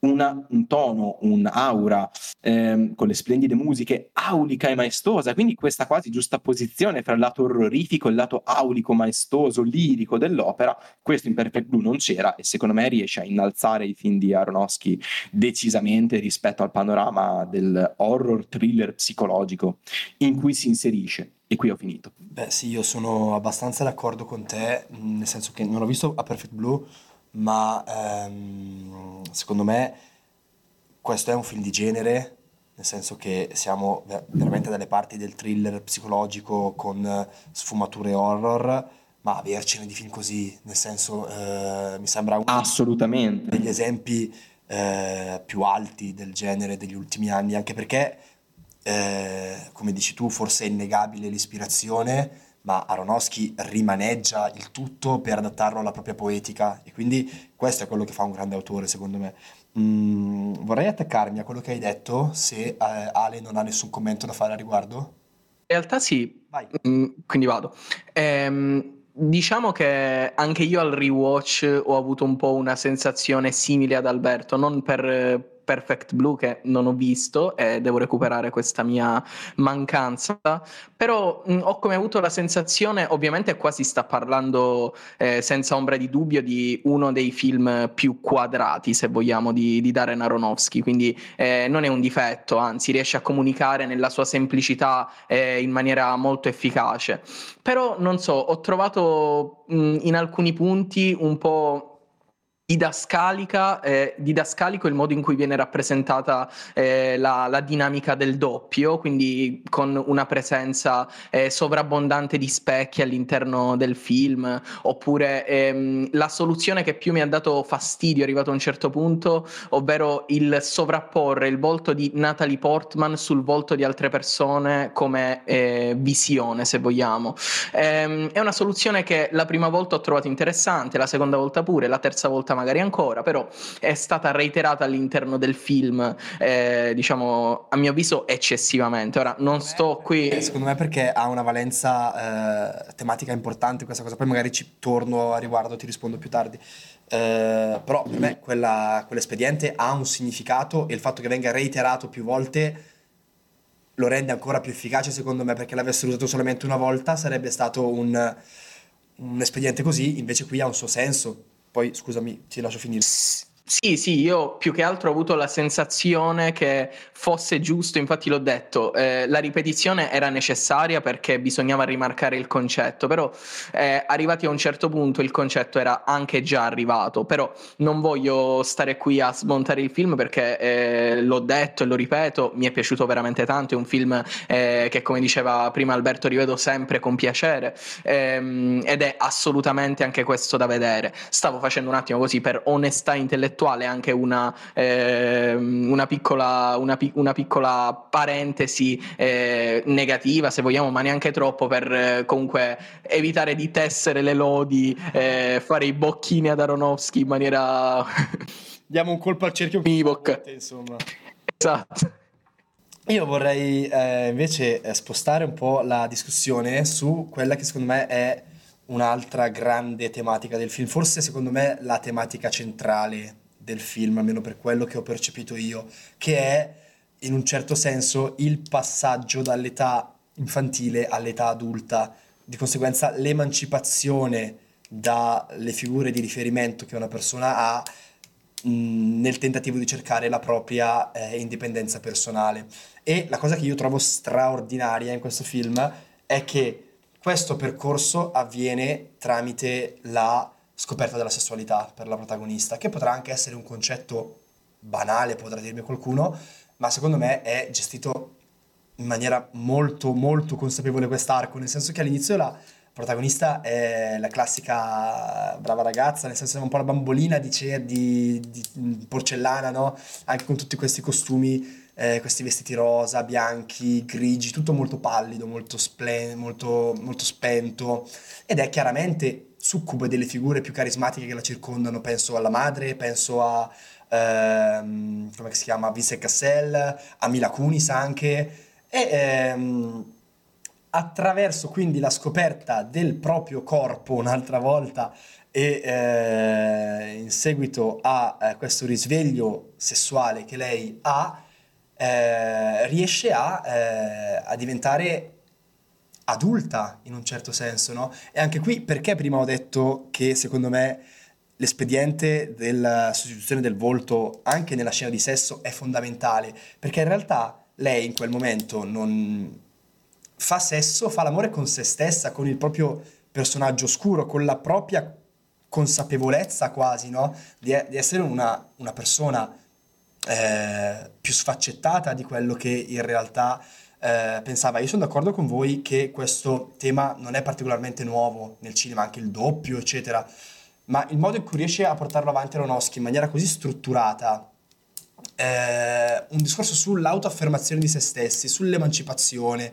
S2: una, un tono, un'aura ehm, con le splendide musiche aulica e maestosa, quindi questa quasi giusta posizione fra il lato orrorifico e il lato aulico, maestoso, lirico dell'opera, questo in Perfect Blue non c'era e secondo me riesce a innalzare i film di Aronofsky decisamente rispetto al panorama del horror thriller psicologico in cui si inserisce. E qui ho finito.
S1: Beh sì, io sono abbastanza d'accordo con te, nel senso che non ho visto a Perfect Blue, ma ehm, secondo me questo è un film di genere, nel senso che siamo veramente dalle parti del thriller psicologico con sfumature horror, ma avercene di film così, nel senso eh, mi sembra uno
S2: Assolutamente.
S1: degli esempi eh, più alti del genere degli ultimi anni, anche perché, eh, come dici tu, forse è innegabile l'ispirazione, ma Aronofsky rimaneggia il tutto per adattarlo alla propria poetica e quindi questo è quello che fa un grande autore secondo me. Mm, vorrei attaccarmi a quello che hai detto, se eh, Ale non ha nessun commento da fare a riguardo.
S3: In realtà sì. Mm, quindi vado. Ehm, diciamo che anche io al rewatch ho avuto un po' una sensazione simile ad Alberto, non per Perfect Blue che non ho visto e devo recuperare questa mia mancanza, però mh, ho come avuto la sensazione, ovviamente qua si sta parlando eh, senza ombra di dubbio di uno dei film più quadrati, se vogliamo, di, di Darren Aronofsky, quindi eh, non è un difetto, anzi riesce a comunicare nella sua semplicità eh, in maniera molto efficace. Però non so, ho trovato mh, in alcuni punti un po' didascalica, eh, didascalico il modo in cui viene rappresentata eh, la, la, dinamica del doppio, quindi con una presenza eh, sovrabbondante di specchi all'interno del film, oppure ehm, la soluzione che più mi ha dato fastidio arrivato a un certo punto, ovvero il sovrapporre il volto di Natalie Portman sul volto di altre persone come eh, visione, se vogliamo. Ehm, è una soluzione che la prima volta ho trovato interessante, la seconda volta pure, la terza volta magari ancora, però è stata reiterata all'interno del film, eh, diciamo, a mio avviso eccessivamente. Ora, non sto qui...
S1: Secondo me perché ha una valenza eh, tematica importante questa cosa, poi magari ci torno a riguardo, ti rispondo più tardi. Eh, però per me quella, quell'espediente ha un significato e il fatto che venga reiterato più volte lo rende ancora più efficace secondo me perché l'avessero usato solamente una volta sarebbe stato un, un espediente così, invece qui ha un suo senso poi scusami, ti lascio finire.
S3: Sì, sì, io più che altro ho avuto la sensazione che fosse giusto, infatti l'ho detto, eh, la ripetizione era necessaria perché bisognava rimarcare il concetto, però eh, arrivati a un certo punto il concetto era anche già arrivato, però non voglio stare qui a smontare il film perché eh, l'ho detto e lo ripeto, mi è piaciuto veramente tanto, è un film eh, che come diceva prima Alberto rivedo sempre con piacere ehm, ed è assolutamente anche questo da vedere. Stavo facendo un attimo così per onestà intellettuale intellettuale anche una, eh, una, piccola, una, una, piccola, parentesi eh, negativa, se vogliamo, ma neanche troppo per eh, comunque evitare di tessere le lodi, eh, fare i bocchini ad Aronofsky in maniera...
S1: Diamo un colpo al cerchio
S3: Mivok. Insomma. Esatto.
S1: Io vorrei eh, invece eh, spostare un po' la discussione su quella che secondo me è un'altra grande tematica del film, forse secondo me la tematica centrale del film, almeno per quello che ho percepito io, che è in un certo senso il passaggio dall'età infantile all'età adulta, di conseguenza l'emancipazione dalle figure di riferimento che una persona ha nel tentativo di cercare la propria eh, indipendenza personale. E la cosa che io trovo straordinaria in questo film è che questo percorso avviene tramite la scoperta della sessualità per la protagonista, che potrà anche essere un concetto banale, potrà dirmi qualcuno, ma secondo me è gestito in maniera molto molto consapevole quest'arco, nel senso che all'inizio la protagonista è la classica brava ragazza, nel senso è un po' la bambolina di, cer- di, di porcellana, no? Anche con tutti questi costumi, eh, questi vestiti rosa, bianchi, grigi, tutto molto pallido, molto, splen- molto, molto spento ed è chiaramente succube delle figure più carismatiche che la circondano, penso alla madre, penso a ehm, come si chiama? Vincent Cassel, a Mila Kunis anche. E ehm, attraverso quindi la scoperta del proprio corpo un'altra volta e eh, in seguito a eh, questo risveglio sessuale che lei ha eh, riesce a, eh, a diventare adulta in un certo senso, no? E anche qui perché prima ho detto che secondo me l'espediente della sostituzione del volto anche nella scena di sesso è fondamentale, perché in realtà lei in quel momento non fa sesso, fa l'amore con se stessa, con il proprio personaggio oscuro, con la propria consapevolezza quasi, no? Di, di essere una, una persona eh, più sfaccettata di quello che in realtà eh, pensava. Io sono d'accordo con voi che questo tema non è particolarmente nuovo nel cinema, anche il doppio, eccetera, ma il modo in cui riesce a portarlo avanti Aronofsky in maniera così strutturata, eh, un discorso sull'autoaffermazione di se stessi, sull'emancipazione,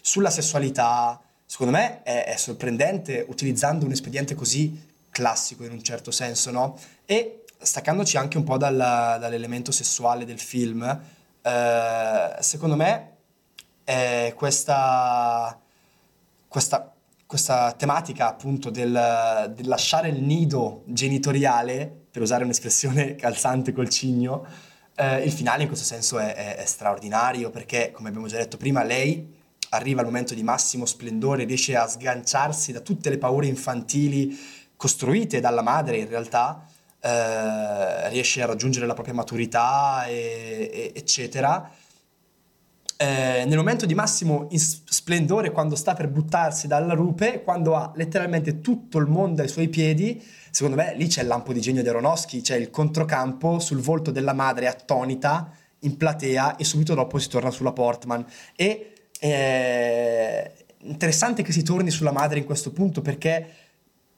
S1: sulla sessualità, secondo me è, è sorprendente utilizzando un espediente così classico in un certo senso, no? E staccandoci anche un po' dalla, dall'elemento sessuale del film, eh, secondo me è questa, questa, questa tematica appunto del, del, lasciare il nido genitoriale, per usare un'espressione calzante col cigno, eh, il finale in questo senso è, è, è straordinario perché, come abbiamo già detto prima, lei arriva al momento di massimo splendore, riesce a sganciarsi da tutte le paure infantili costruite dalla madre in realtà, eh, riesce a raggiungere la propria maturità, e, e, eccetera. Eh, nel momento di massimo splendore, quando sta per buttarsi dalla rupe, quando ha letteralmente tutto il mondo ai suoi piedi, secondo me lì c'è il lampo di genio di Aronofsky, c'è il controcampo sul volto della madre attonita in platea e subito dopo si torna sulla Portman. E è interessante che si torni sulla madre in questo punto perché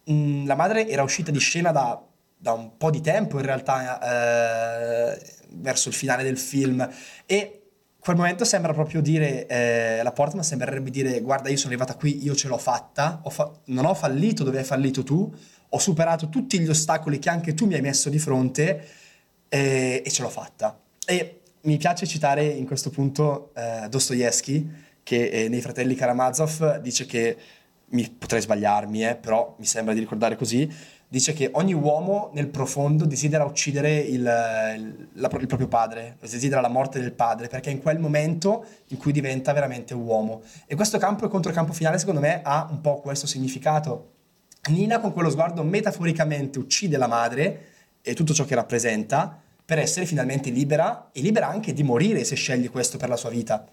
S1: mh, la madre era uscita di scena da, da, un po' di tempo in realtà eh, verso il finale del film e quel momento sembra proprio dire eh, la Portman sembrerebbe dire guarda io sono arrivata qui io ce l'ho fatta ho fa- non ho fallito dove hai fallito tu ho superato tutti gli ostacoli che anche tu mi hai messo di fronte eh, e ce l'ho fatta. E mi piace citare in questo punto eh, Dostoevsky che eh, nei Fratelli Karamazov dice che, mi, potrei sbagliarmi, eh, però mi sembra di ricordare così, dice che ogni uomo nel profondo desidera uccidere il, il, la, il, proprio padre, desidera la morte del padre, perché è in quel momento in cui diventa veramente uomo. E questo campo e controcampo finale, secondo me, ha un po' questo significato. Nina con quello sguardo metaforicamente uccide la madre e tutto ciò che rappresenta per essere finalmente libera e libera anche di morire se sceglie questo per la sua vita.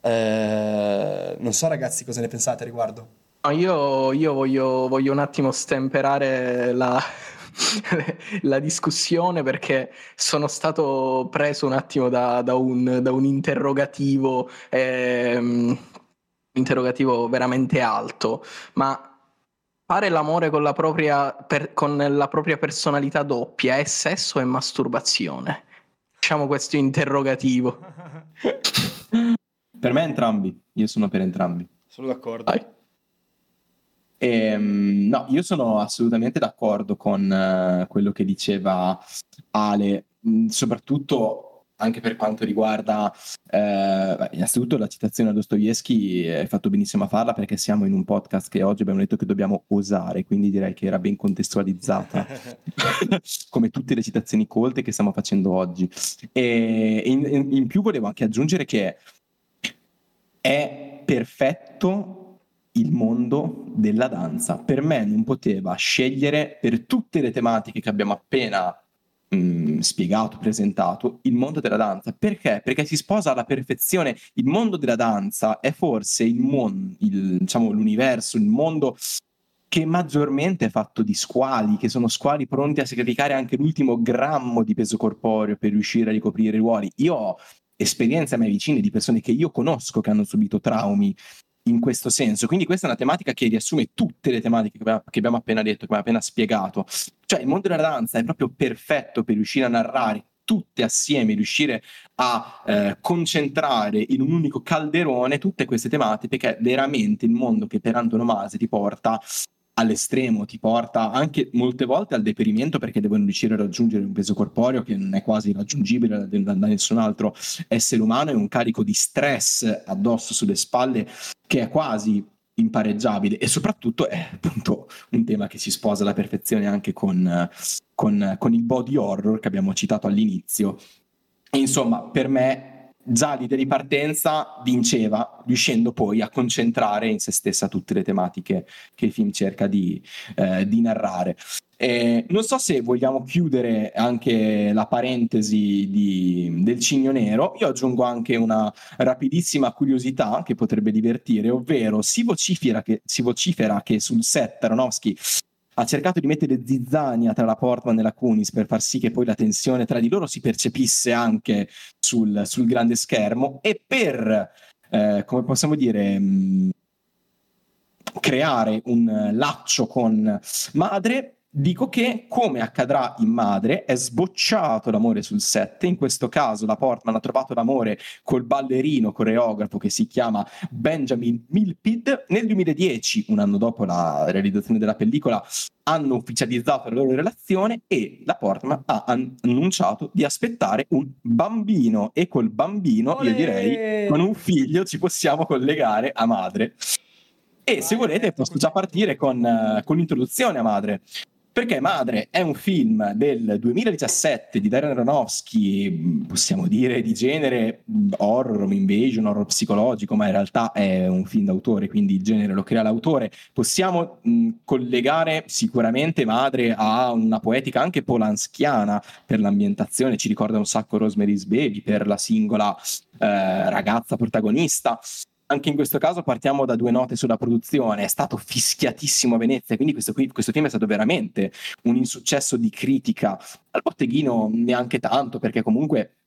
S1: Eh, non so ragazzi cosa ne pensate a riguardo.
S3: No, io, io voglio, voglio, un attimo stemperare la, la, discussione perché sono stato preso un attimo da, da, un, da un, interrogativo, ehm, interrogativo veramente alto, ma fare l'amore con la propria, per, con la propria personalità doppia è sesso e masturbazione? Diciamo questo interrogativo.
S2: Per me entrambi, io sono per entrambi.
S1: Sono d'accordo.
S2: E, ehm, no, io sono assolutamente d'accordo con uh, quello che diceva Ale, mm, soprattutto anche per quanto riguarda eh, innanzitutto la citazione a Dostoevsky hai fatto benissimo a farla perché siamo in un podcast che oggi abbiamo detto che dobbiamo osare quindi direi che era ben contestualizzata come tutte le citazioni colte che stiamo facendo oggi. E in, in più volevo anche aggiungere che è perfetto il mondo della danza. Per me non poteva scegliere per tutte le tematiche che abbiamo appena mh, mm, spiegato, presentato, il mondo della danza. Perché? Perché si sposa alla perfezione. Il mondo della danza è forse il mondo, il, diciamo, l'universo, il mondo che maggiormente è fatto di squali, che sono squali pronti a sacrificare anche l'ultimo grammo di peso corporeo per riuscire a ricoprire i ruoli. Io ho esperienze a me vicine di persone che io conosco che hanno subito traumi in questo senso. Quindi questa è una tematica che riassume tutte le tematiche che abbiamo appena detto, che abbiamo appena spiegato. Cioè il mondo della danza è proprio perfetto per riuscire a narrare tutte assieme, riuscire a eh, concentrare in un unico calderone tutte queste tematiche, perché è veramente il mondo che per antonomasia ti porta all'estremo, ti porta anche molte volte al deperimento perché devono riuscire a raggiungere un peso corporeo che non è quasi raggiungibile da, da nessun altro essere umano e un carico di stress addosso sulle spalle che è quasi impareggiabile e soprattutto è appunto un tema che si sposa alla perfezione anche con, con, con il body horror che abbiamo citato all'inizio. Insomma, per me già di partenza vinceva, riuscendo poi a concentrare in se stessa tutte le tematiche che il film cerca di, eh, di narrare. Eh, non so se vogliamo chiudere anche la parentesi di, del Cigno Nero, io aggiungo anche una rapidissima curiosità che potrebbe divertire, ovvero si vocifera che, si vocifera che sul set Aronofsky ha cercato di mettere zizzania tra la Portman e la Kunis per far sì che poi la tensione tra di loro si percepisse anche sul, sul grande schermo e per, eh, come possiamo dire, mh, mm, creare un laccio con madre Dico che, come accadrà in Madre, è sbocciato l'amore sul set. In questo caso la Portman ha trovato l'amore col ballerino coreografo che si chiama Benjamin Milpid. Nel 2010, un anno dopo la realizzazione della pellicola, hanno ufficializzato la loro relazione e la Portman ha annunciato di aspettare un bambino. E col bambino, Olè! io direi, con un figlio ci possiamo collegare a Madre. E se volete posso già partire con, con l'introduzione a Madre. Perché Madre è un film del 2017 di Darren Aronofsky, possiamo dire di genere horror, invasion, horror psicologico, ma in realtà è un film d'autore, quindi il genere lo crea l'autore. Possiamo mh, collegare sicuramente Madre a una poetica anche polanskiana per l'ambientazione, ci ricorda un sacco Rosemary's Baby per la singola eh, ragazza protagonista anche in questo caso partiamo da due note sulla produzione, è stato fischiatissimo a Venezia, quindi questo, questo film è stato veramente un insuccesso di critica, al botteghino neanche tanto, perché comunque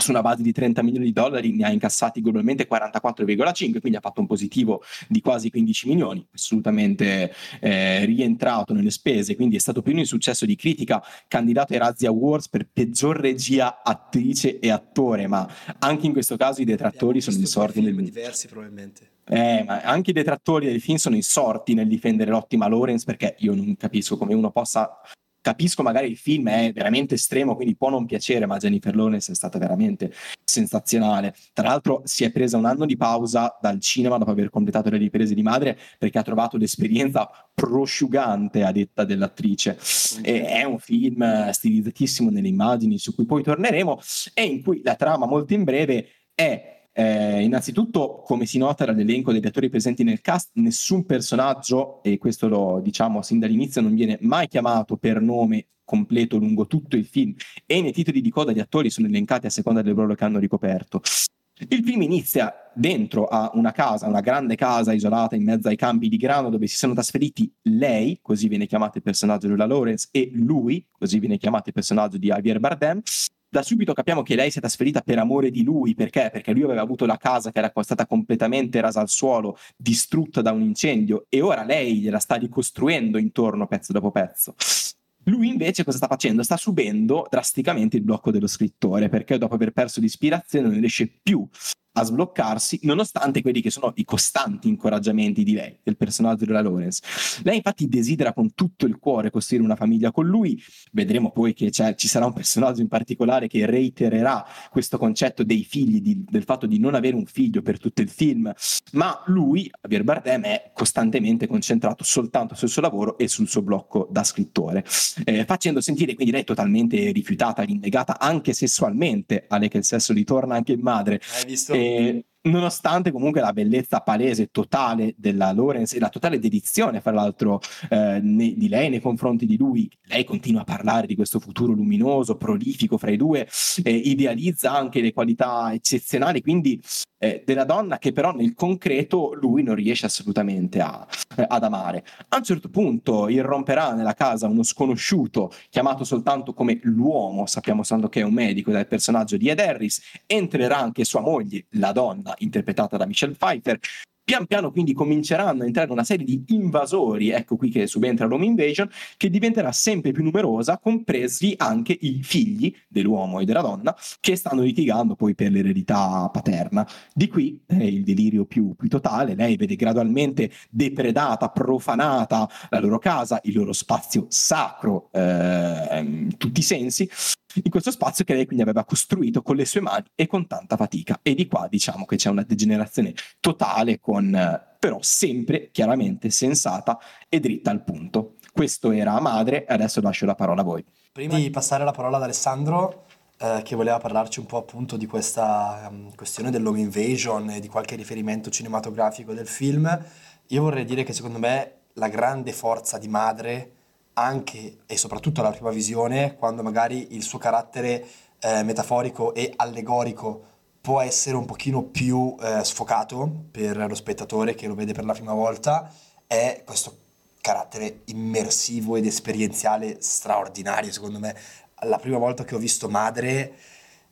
S2: su una base di 30 milioni di dollari ne ha incassati globalmente 44,5, quindi ha fatto un positivo di quasi 15 milioni, assolutamente eh, rientrato nelle spese, quindi è stato più un successo di critica, candidato ai Razzie Awards per peggior regia, attrice e attore, ma anche in questo caso i detrattori sono insorti nel...
S1: diversi probabilmente.
S2: Eh, ma anche i detrattori del film sono insorti nel difendere l'ottima Lawrence perché io non capisco come uno possa capisco magari il film è veramente estremo, quindi può non piacere, ma Jennifer Lawrence è stata veramente sensazionale. Tra l'altro si è presa un anno di pausa dal cinema dopo aver completato le riprese di madre perché ha trovato l'esperienza prosciugante a detta dell'attrice. E è un film stilizzatissimo nelle immagini su cui poi torneremo e in cui la trama molto in breve è eh, innanzitutto, come si nota dall'elenco degli attori presenti nel cast, nessun personaggio, e questo lo diciamo sin dall'inizio, non viene mai chiamato per nome completo lungo tutto il film e nei titoli di coda gli attori sono elencati a seconda del ruolo che hanno ricoperto. Il film inizia dentro a una casa, una grande casa isolata in mezzo ai campi di grano dove si sono trasferiti lei, così viene chiamato il personaggio di Lula Lawrence, e lui, così viene chiamato il personaggio di Javier Bardem, da subito capiamo che lei si è trasferita per amore di lui, perché? Perché lui aveva avuto la casa che era stata completamente rasa al suolo, distrutta da un incendio e ora lei gliela sta ricostruendo intorno pezzo dopo pezzo. Lui invece cosa sta facendo? Sta subendo drasticamente il blocco dello scrittore perché dopo aver perso l'ispirazione non riesce più a sbloccarsi, nonostante quelli che sono i costanti incoraggiamenti di lei, del personaggio della Lawrence. Lei infatti desidera con tutto il cuore costruire una famiglia con lui, vedremo poi che ci sarà un personaggio in particolare che reitererà questo concetto dei figli, di, del fatto di non avere un figlio per tutto il film, ma lui, Javier Bardem, è costantemente concentrato soltanto sul suo lavoro e sul suo blocco da scrittore, eh, facendo sentire quindi lei totalmente rifiutata, rinnegata anche sessualmente, a lei che il sesso ritorna anche in madre.
S1: Hai visto?
S2: E, nonostante comunque la bellezza palese totale della Lawrence e la totale dedizione, fra l'altro, eh, ne, di lei nei confronti di lui, lei continua a parlare di questo futuro luminoso, prolifico fra i due, eh, idealizza anche le qualità eccezionali, quindi eh, della donna che però nel concreto lui non riesce assolutamente a, eh, ad amare. A un certo punto irromperà nella casa uno sconosciuto chiamato soltanto come l'uomo, sappiamo soltanto che è un medico dal personaggio di Ed Harris, entrerà anche sua moglie, la donna, interpretata da Michelle Pfeiffer, Pian piano quindi cominceranno a entrare una serie di invasori, ecco qui che subentra l'Home Invasion, che diventerà sempre più numerosa, compresi anche i figli dell'uomo e della donna, che stanno litigando poi per l'eredità paterna. Di qui è il delirio più, più totale, lei vede gradualmente depredata, profanata la loro casa, il loro spazio sacro eh, in tutti i sensi, in questo spazio che lei quindi aveva costruito con le sue mani e con tanta fatica. E di qua diciamo che c'è una degenerazione totale, con, però sempre chiaramente sensata e dritta al punto. Questo era Madre, adesso lascio la parola a voi.
S1: Prima di passare la parola ad Alessandro, eh, che voleva parlarci un po' appunto di questa um, questione dell'home invasion e di qualche riferimento cinematografico del film, io vorrei dire che secondo me la grande forza di Madre anche e soprattutto alla prima visione, quando magari il suo carattere eh, metaforico e allegorico può essere un pochino più eh, sfocato per lo spettatore che lo vede per la prima volta, è questo carattere immersivo ed esperienziale straordinario, secondo me. La prima volta che ho visto Madre,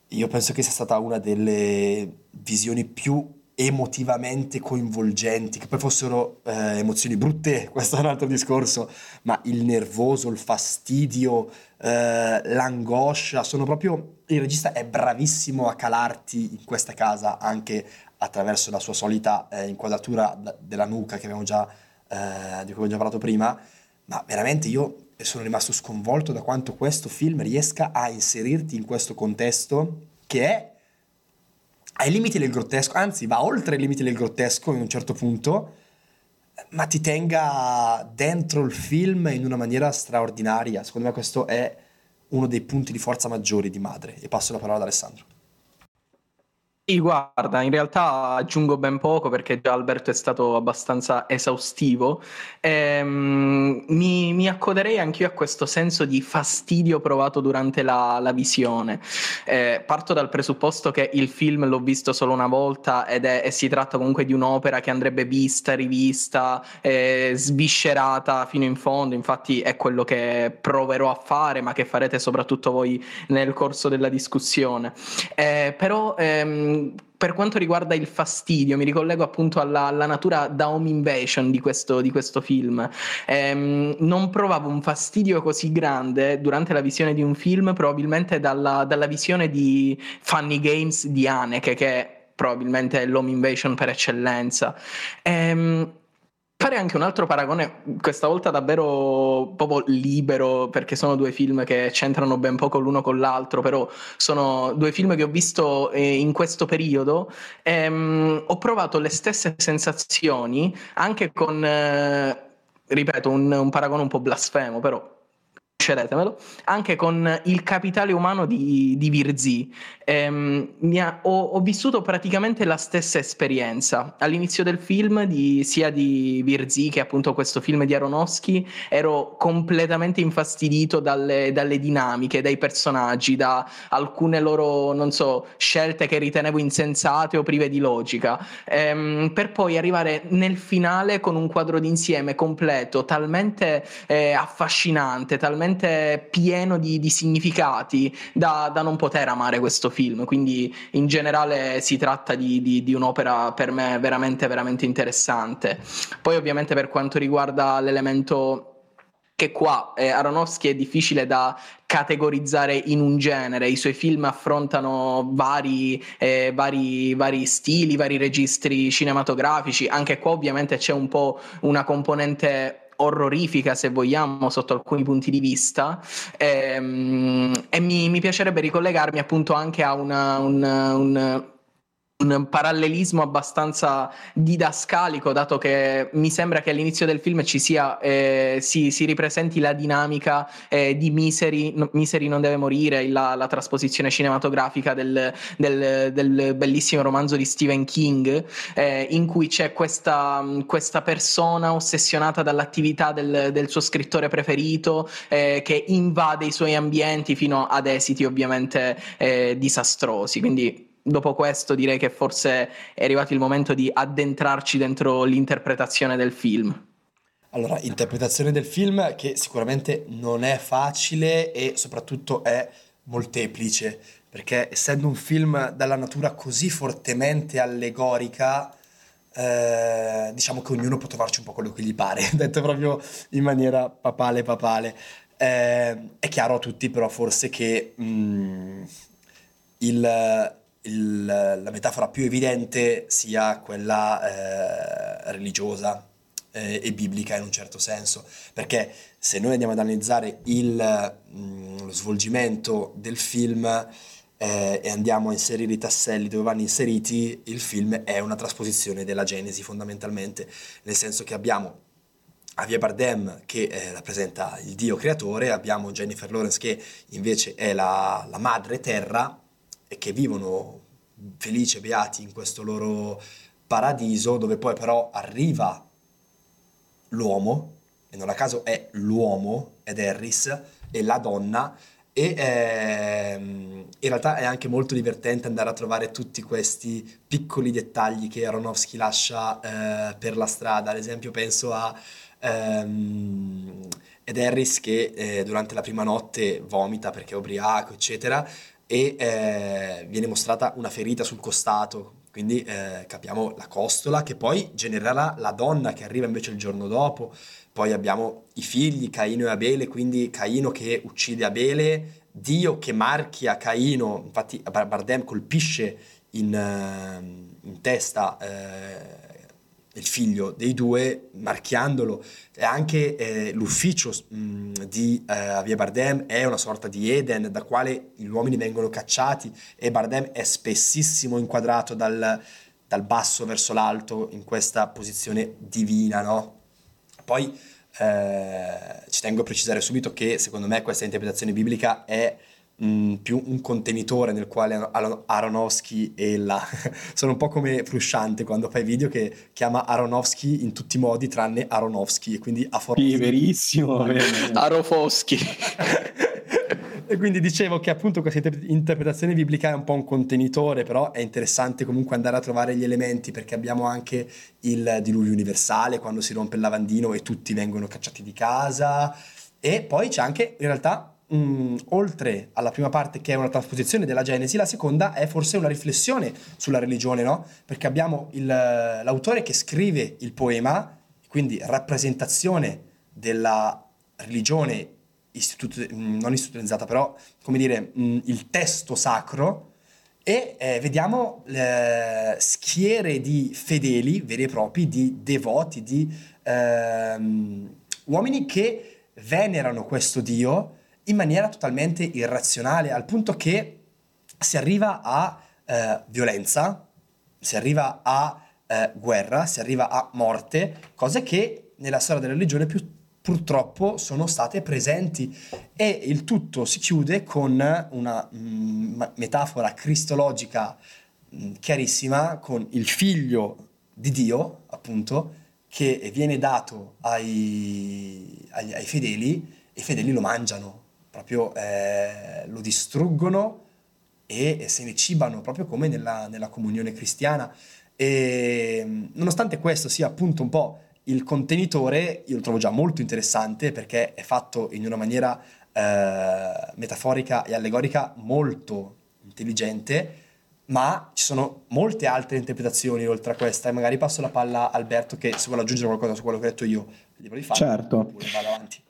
S1: io penso che sia stata una delle visioni più emotivamente coinvolgenti, che poi fossero eh, emozioni brutte, questo è un altro discorso, ma il nervoso, il fastidio, eh, l'angoscia, sono proprio... Il regista è bravissimo a calarti in questa casa anche attraverso la sua solita eh, inquadratura della nuca che abbiamo già, eh, di cui abbiamo già parlato prima, ma veramente io sono rimasto sconvolto da quanto questo film riesca a inserirti in questo contesto che è ai limiti del grottesco, anzi va oltre i limiti del grottesco in un certo punto, ma ti tenga dentro il film in una maniera straordinaria. Secondo me questo è uno dei punti di forza maggiori di Madre. E passo la parola ad Alessandro.
S3: Guarda, in realtà aggiungo ben poco perché già Alberto è stato abbastanza esaustivo. Ehm, mi, mi, accoderei anch'io a questo senso di fastidio provato durante la, la visione. Eh, parto dal presupposto che il film l'ho visto solo una volta ed è, e si tratta comunque di un'opera che andrebbe vista, rivista, eh, sviscerata fino in fondo. Infatti è quello che proverò a fare, ma che farete soprattutto voi nel corso della discussione. Eh, però ehm, per quanto riguarda il fastidio, mi ricollego appunto alla, alla natura da home invasion di questo, di questo film. Ehm, non provavo un fastidio così grande durante la visione di un film, probabilmente dalla, dalla visione di Funny Games di Haneke, che probabilmente è l'home invasion per eccellenza. Ehm, fare anche un altro paragone, questa volta davvero proprio libero, perché sono due film che c'entrano ben poco l'uno con l'altro, però sono due film che ho visto eh, in questo periodo. Ehm, ho provato le stesse sensazioni anche con, eh, ripeto, un, un paragone un po' blasfemo, però cedetemelo, anche con il capitale umano di, di Virzì. Ehm, ha, ho, ho, vissuto praticamente la stessa esperienza. All'inizio del film, di, sia di Virzì che appunto questo film di Aronofsky, ero completamente infastidito dalle, dalle, dinamiche, dai personaggi, da alcune loro, non so, scelte che ritenevo insensate o prive di logica, ehm, per poi arrivare nel finale con un quadro d'insieme completo, talmente eh, affascinante, talmente pieno di, di significati da, da, non poter amare questo film. Quindi in generale si tratta di, di, di, un'opera per me veramente, veramente interessante. Poi ovviamente per quanto riguarda l'elemento che qua eh, Aronofsky è difficile da categorizzare in un genere, i suoi film affrontano vari, eh, vari, vari, stili, vari registri cinematografici, anche qua ovviamente c'è un po' una componente orrorifica, se vogliamo, sotto alcuni punti di vista. Ehm, e mi, mi, piacerebbe ricollegarmi appunto anche a una, un, un un parallelismo abbastanza didascalico, dato che mi sembra che all'inizio del film ci sia, eh, si, si, ripresenti la dinamica eh, di Misery, no, Misery non deve morire, la, la trasposizione cinematografica del, del, del, bellissimo romanzo di Stephen King, eh, in cui c'è questa, questa, persona ossessionata dall'attività del, del suo scrittore preferito, eh, che invade i suoi ambienti fino ad esiti ovviamente eh, disastrosi. Quindi dopo questo direi che forse è arrivato il momento di addentrarci dentro l'interpretazione del film.
S1: Allora, interpretazione del film che sicuramente non è facile e soprattutto è molteplice, perché essendo un film dalla natura così fortemente allegorica, eh, diciamo che ognuno può trovarci un po' quello che gli pare, detto proprio in maniera papale papale. Eh, è chiaro a tutti però forse che mh, mm, il, il, la metafora più evidente sia quella eh, religiosa eh, e biblica in un certo senso, perché se noi andiamo ad analizzare il, mh, mm, lo svolgimento del film eh, e andiamo a inserire i tasselli dove vanno inseriti, il film è una trasposizione della Genesi fondamentalmente, nel senso che abbiamo Javier Bardem che eh, rappresenta il Dio creatore, abbiamo Jennifer Lawrence che invece è la, la madre terra, e che vivono felici e beati in questo loro paradiso dove poi però arriva l'uomo, e non a caso è l'uomo ed Harris, e la donna, e ehm, in realtà è anche molto divertente andare a trovare tutti questi piccoli dettagli che Aronofsky lascia eh, per la strada, ad esempio penso a ehm, Ed Harris che eh, durante la prima notte vomita perché è ubriaco, eccetera, e eh, viene mostrata una ferita sul costato, quindi eh, capiamo la costola che poi genererà la donna che arriva invece il giorno dopo. Poi abbiamo i figli, Caino e Abele, quindi Caino che uccide Abele, Dio che marchia Caino, infatti Bardem colpisce in, uh, in testa uh, il figlio dei due, marchiandolo. Anche eh, l'ufficio mh, di eh, Javier Bardem è una sorta di Eden da quale gli uomini vengono cacciati e Bardem è spessissimo inquadrato dal, dal basso verso l'alto in questa posizione divina, no? Poi eh, ci tengo a precisare subito che secondo me questa interpretazione biblica è mh, più un contenitore nel quale Aronofsky e la... sono un po' come Frusciante quando fa i video che chiama Aronofsky in tutti i modi tranne Aronofsky e quindi
S2: a forza... Sì, verissimo.
S3: Arofoschi.
S1: E quindi dicevo che appunto questa interpretazione biblica è un po' un contenitore, però è interessante comunque andare a trovare gli elementi perché abbiamo anche il diluvio universale quando si rompe il lavandino e tutti vengono cacciati di casa e poi c'è anche in realtà mh, mm, oltre alla prima parte che è una trasposizione della Genesi, la seconda è forse una riflessione sulla religione, no? Perché abbiamo il, l'autore che scrive il poema, quindi rappresentazione della religione istitut- mm, non istituzionalizzata, però come dire, mh, mm, il testo sacro e eh, vediamo eh, schiere di fedeli veri e propri, di devoti, di ehm, uomini che venerano questo Dio in maniera totalmente irrazionale, al punto che si arriva a eh, violenza, si arriva a eh, guerra, si arriva a morte, cose che nella storia della religione più, purtroppo sono state presenti. E il tutto si chiude con una mm, metafora cristologica mm, chiarissima con il figlio di Dio, appunto, che viene dato ai, ai, ai fedeli e i fedeli lo mangiano proprio eh, lo distruggono e, se ne cibano, proprio come nella, nella comunione cristiana. E nonostante questo sia appunto un po' il contenitore, io lo trovo già molto interessante perché è fatto in una maniera eh, metaforica e allegorica molto intelligente, ma ci sono molte altre interpretazioni oltre a questa e magari passo la palla a Alberto che se vuole aggiungere qualcosa su quello che ho detto io,
S2: libero di farlo, certo. oppure vado avanti.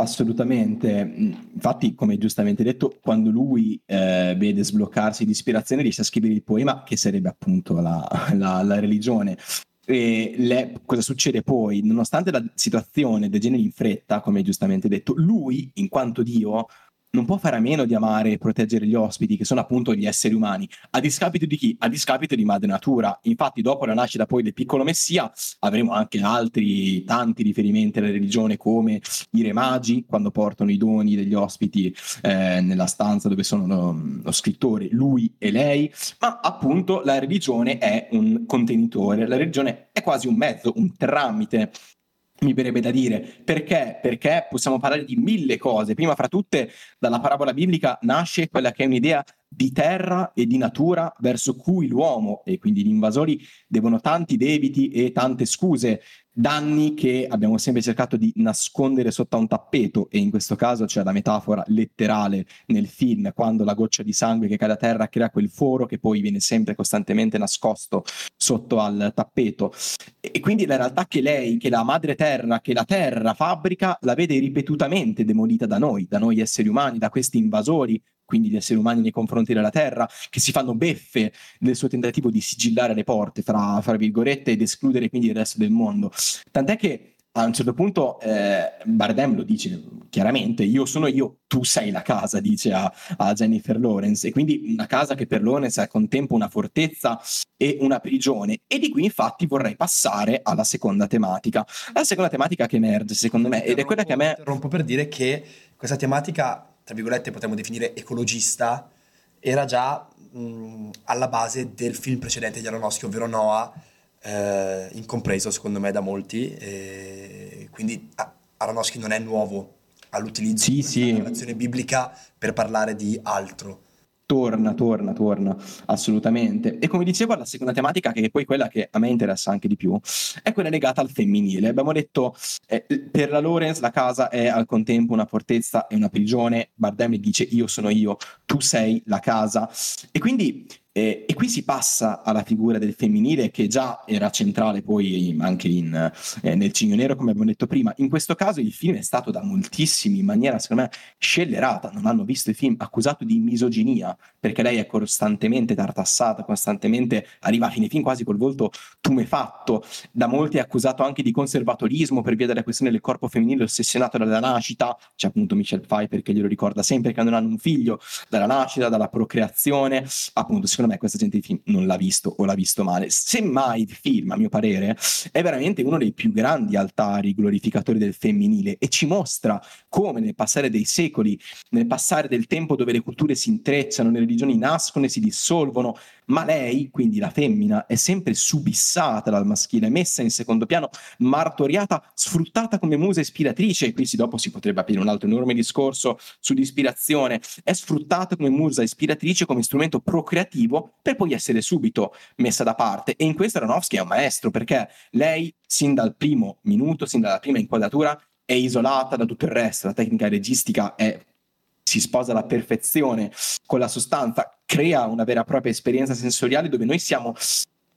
S2: Assolutamente, mm, infatti come giustamente detto, quando lui eh, vede sbloccarsi di ispirazione riesce a scrivere il poema che sarebbe appunto la, la, la religione. Le, cosa succede poi? Nonostante la situazione degeneri in fretta, come giustamente detto, lui, in quanto Dio, non può fare a meno di amare e proteggere gli ospiti, che sono appunto gli esseri umani, a discapito di chi? A discapito di madre natura. Infatti, dopo la nascita poi del piccolo messia, avremo anche altri tanti riferimenti alla religione, come i re magi, quando portano i doni degli ospiti eh, nella stanza dove sono lo, lo scrittore, lui e lei, ma appunto la religione è un contenitore, la religione è quasi un mezzo, un tramite mi verrebbe da dire. Perché? Perché possiamo parlare di mille cose. Prima fra tutte, dalla parabola biblica nasce quella che è un'idea di terra e di natura verso cui l'uomo e quindi gli invasori devono tanti debiti e tante scuse danni che abbiamo sempre cercato di nascondere sotto a un tappeto e in questo caso c'è la metafora letterale nel film quando la goccia di sangue che cade a terra crea quel foro che poi viene sempre costantemente nascosto sotto al tappeto. E quindi la realtà che lei, che la madre terra, che la terra fabbrica la vede ripetutamente demolita da noi, da noi esseri umani, da questi invasori quindi gli esseri umani nei confronti della Terra, che si fanno beffe del suo tentativo di sigillare le porte, fra, fra virgolette, ed escludere quindi il resto del mondo. Tant'è che a un certo punto eh, Bardem lo dice chiaramente, io sono io, tu sei la casa, dice a, a, Jennifer Lawrence, e quindi una casa che per Lawrence è al contempo una fortezza e una prigione. E di qui infatti vorrei passare alla seconda tematica. La seconda tematica che emerge secondo me, ed è quella che a me...
S1: Interrompo per dire che questa tematica tra virgolette potremmo definire ecologista, era già mh, alla base del film precedente di Aronofsky, ovvero Noah, eh, incompreso secondo me da molti, quindi Aronofsky non è nuovo all'utilizzo
S2: sì, della
S1: narrazione biblica per parlare di altro.
S2: Torna, torna, torna, assolutamente. E come dicevo, la seconda tematica, che è poi quella che a me interessa anche di più, è quella legata al femminile. Abbiamo detto, eh, per la Lorenz la casa è al contempo una fortezza e una prigione. Bardem dice io sono io, tu sei la casa. E quindi E, e, qui si passa alla figura del femminile che già era centrale poi anche in, eh, nel Cigno Nero, come abbiamo detto prima. In questo caso il film è stato da moltissimi in maniera, secondo me, scellerata. Non hanno visto il film accusato di misoginia, perché lei è costantemente tartassata, costantemente arriva a fine film quasi col volto tumefatto. Da molti è accusato anche di conservatorismo per via della questione del corpo femminile ossessionato dalla nascita. C'è appunto Michelle Pfeiffer che glielo ricorda sempre che non hanno un figlio, dalla nascita, dalla procreazione. Appunto, secondo me questa gente di film non l'ha visto o l'ha visto male. Semmai il film, a mio parere, è veramente uno dei più grandi altari glorificatori del femminile e ci mostra come nel passare dei secoli, nel passare del tempo dove le culture si intrecciano, le religioni nascono e si dissolvono, ma lei, quindi la femmina, è sempre subissata dal maschile, messa in secondo piano, martoriata, sfruttata come musa ispiratrice, e qui si, dopo si potrebbe aprire un altro enorme discorso sull'ispirazione, è sfruttata come musa ispiratrice, come strumento procreativo, per poi essere subito messa da parte. E in questo Aronofsky è un maestro, perché lei, sin dal primo minuto, sin dalla prima inquadratura, è isolata da tutto il resto, la tecnica registica è si sposa alla perfezione con la sostanza, crea una vera e propria esperienza sensoriale dove noi siamo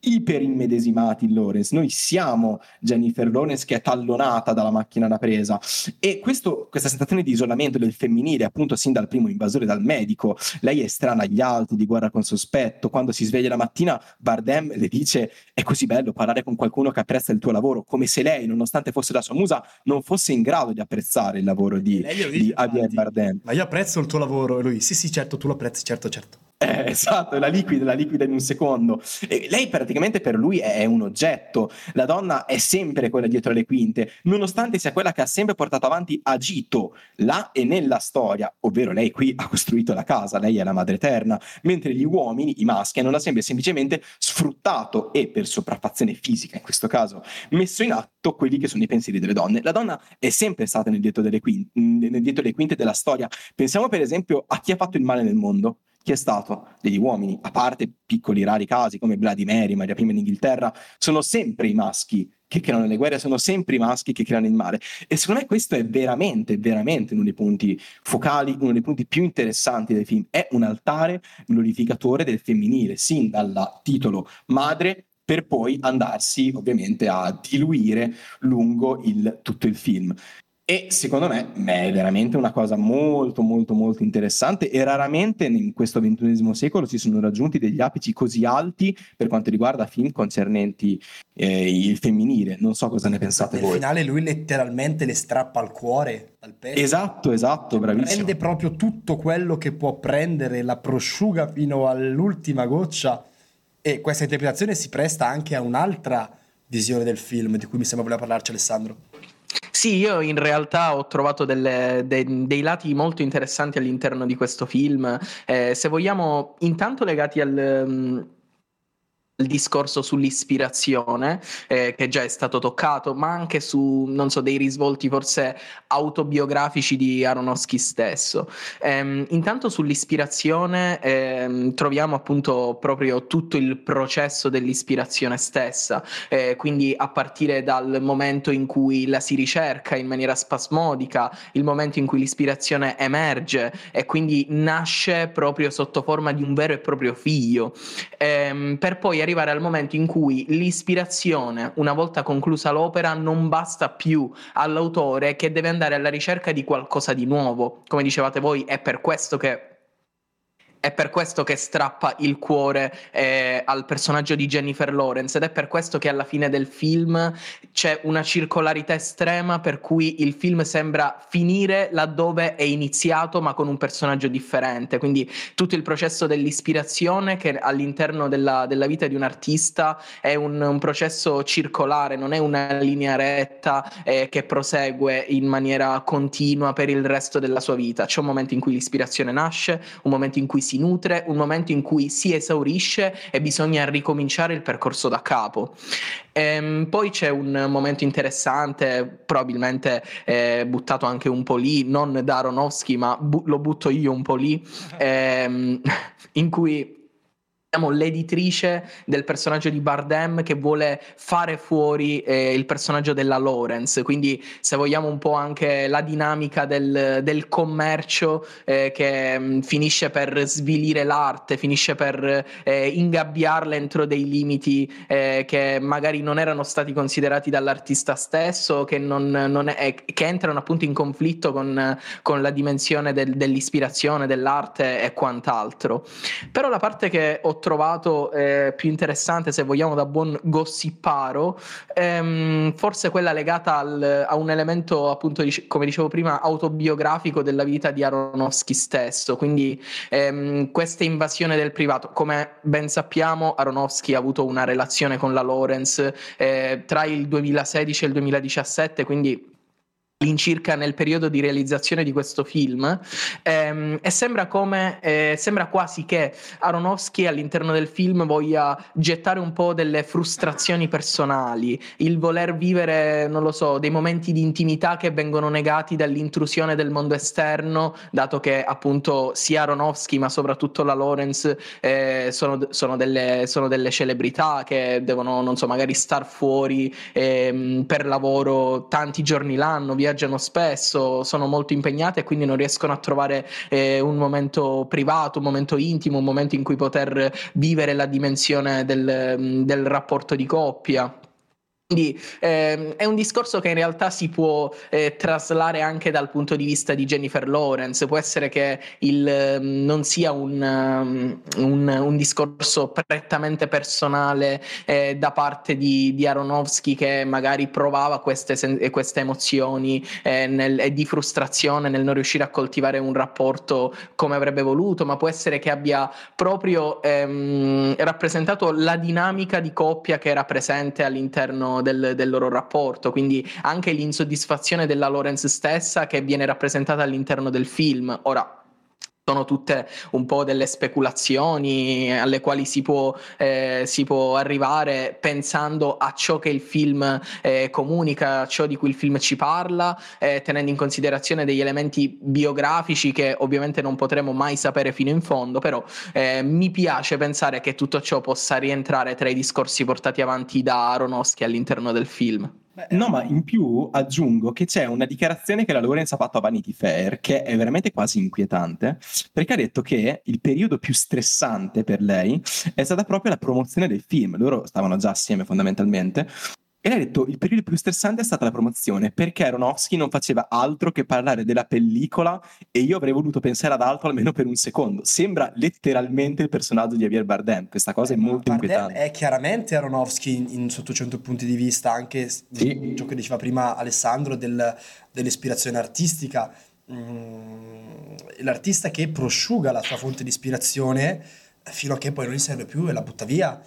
S2: iper immedesimati in Lawrence. Noi siamo Jennifer Lawrence che è tallonata dalla macchina da presa. E questo, questa sensazione di isolamento del femminile, appunto, sin dal primo invasore, dal medico, lei è strana agli altri, di guerra con sospetto. Quando si sveglia la mattina, Bardem le dice: È così bello parlare con qualcuno che apprezza il tuo lavoro, come se lei, nonostante fosse la sua musa, non fosse in grado di apprezzare il lavoro di, di Javier Bardem.
S1: Ma io apprezzo il tuo lavoro. E lui: Sì, sì, certo, tu lo apprezzi, certo, certo.
S2: Eh, esatto, la liquida, la liquida in un secondo. E lei praticamente per lui è un oggetto. La donna è sempre quella dietro le quinte, nonostante sia quella che ha sempre portato avanti agito là e nella storia, ovvero lei qui ha costruito la casa, lei è la madre eterna, mentre gli uomini, i maschi, hanno sempre semplicemente sfruttato e per sopraffazione fisica in questo caso messo in atto quelli che sono i pensieri delle donne. La donna è sempre stata nel dietro quinte, nel dietro delle quinte della storia. Pensiamo per esempio a chi ha fatto il male nel mondo chi è stato? Degli uomini, a parte piccoli rari casi come Vladimir, Maria Prima in Inghilterra, sono sempre i maschi che creano le guerre, sono sempre i maschi che creano il male. E secondo me questo è veramente, veramente uno dei punti focali, uno dei punti più interessanti del film. È un altare glorificatore del femminile, sin dal titolo madre per poi andarsi ovviamente a diluire lungo il, tutto il film. E secondo me è veramente una cosa molto molto molto interessante e raramente in questo ventunesimo secolo si sono raggiunti degli apici così alti per quanto riguarda film concernenti eh, il femminile. Non so cosa ne pensate
S1: Nel
S2: voi.
S1: Al finale lui letteralmente le strappa al cuore, al petto.
S2: Esatto, esatto, bravissimo.
S1: Prende proprio tutto quello che può prendere, la prosciuga fino all'ultima goccia e questa interpretazione si presta anche a un'altra visione del film di cui mi sembra voleva parlarci Alessandro.
S3: Sì, io in realtà ho trovato delle, de, dei lati molto interessanti all'interno di questo film, eh, se vogliamo, intanto legati al... Um, il discorso sull'ispirazione eh, che già è stato toccato, ma anche su, non so, dei risvolti forse autobiografici di Aronofsky stesso. Ehm, intanto sull'ispirazione ehm, troviamo appunto proprio tutto il processo dell'ispirazione stessa, eh, quindi a partire dal momento in cui la si ricerca in maniera spasmodica, il momento in cui l'ispirazione emerge e quindi nasce proprio sotto forma di un vero e proprio figlio, ehm, per poi arrivare al momento in cui l'ispirazione, una volta conclusa l'opera, non basta più all'autore che deve andare alla ricerca di qualcosa di nuovo. Come dicevate voi, è per questo che è per questo che strappa il cuore eh, al personaggio di Jennifer Lawrence ed è per questo che alla fine del film c'è una circolarità estrema per cui il film sembra finire laddove è iniziato ma con un personaggio differente. Quindi tutto il processo dell'ispirazione che all'interno della, della vita di un artista è un, un, processo circolare, non è una linea retta eh, che prosegue in maniera continua per il resto della sua vita. C'è un momento in cui l'ispirazione nasce, un momento in cui si si nutre, un momento in cui si esaurisce e bisogna ricominciare il percorso da capo. Ehm, poi c'è un momento interessante, probabilmente eh, buttato anche un po' lì, non da Aronofsky, ma bu- lo butto io un po' lì, ehm, in cui l'editrice del personaggio di Bardem che vuole fare fuori eh, il personaggio della Lawrence, quindi se vogliamo un po' anche la dinamica del, del commercio eh, che mh, mm, finisce per svilire l'arte, finisce per eh, ingabbiarla entro dei limiti eh, che magari non erano stati considerati dall'artista stesso, che, non, non è, che entrano appunto in conflitto con, con la dimensione del, dell'ispirazione, dell'arte e quant'altro. Però la parte che ho trovato eh, più interessante, se vogliamo, da buon gossiparo, ehm, forse quella legata al, a un elemento, appunto, come dicevo prima, autobiografico della vita di Aronofsky stesso. Quindi ehm, questa invasione del privato, come ben sappiamo, Aronofsky ha avuto una relazione con la Lawrence eh, tra il 2016 e il 2017, quindi all'incirca nel periodo di realizzazione di questo film ehm, e sembra come eh, sembra quasi che Aronofsky all'interno del film voglia gettare un po' delle frustrazioni personali il voler vivere non lo so dei momenti di intimità che vengono negati dall'intrusione del mondo esterno dato che appunto sia Aronofsky ma soprattutto la Lawrence eh, sono, sono, delle, sono, delle, celebrità che devono non so magari star fuori eh, per lavoro tanti giorni l'anno via viaggiano spesso, sono molto impegnate e quindi non riescono a trovare eh, un momento privato, un momento intimo, un momento in cui poter vivere la dimensione del, del rapporto di coppia. Quindi ehm, è un discorso che in realtà si può eh, traslare anche dal punto di vista di Jennifer Lawrence. Può essere che il, ehm, non sia un, um, un, un, discorso prettamente personale eh, da parte di, di, Aronofsky che magari provava queste, sen- queste emozioni eh, nel, di frustrazione nel non riuscire a coltivare un rapporto come avrebbe voluto, ma può essere che abbia proprio ehm, rappresentato la dinamica di coppia che era presente all'interno del, del, loro rapporto, quindi anche l'insoddisfazione della Lawrence stessa che viene rappresentata all'interno del film. Ora, sono tutte un po' delle speculazioni alle quali si può, eh, si può arrivare pensando a ciò che il film eh, comunica, a ciò di cui il film ci parla, eh, tenendo in considerazione degli elementi biografici che ovviamente non potremo mai sapere fino in fondo, però eh, mi piace pensare che tutto ciò possa rientrare tra i discorsi portati avanti da Aronofsky all'interno del film.
S2: Beh, no, ma in più aggiungo che c'è una dichiarazione che la Lorenz ha fatto a Vanity Fair che è veramente quasi inquietante, perché ha detto che il periodo più stressante per lei è stata proprio la promozione del film. Loro stavano già assieme fondamentalmente e lei ha detto: il periodo più stressante è stata la promozione perché Aronofsky non faceva altro che parlare della pellicola e io avrei voluto pensare ad altro almeno per un secondo. Sembra letteralmente il personaggio di Javier Bardem. Questa cosa è molto
S1: Bardem
S2: inquietante.
S1: È chiaramente Aronofsky in, in sotto 100 punti di vista, anche sì. ciò che diceva prima Alessandro del, dell'ispirazione artistica. Mm, l'artista che prosciuga la sua fonte di ispirazione fino a che poi non gli serve più e la butta via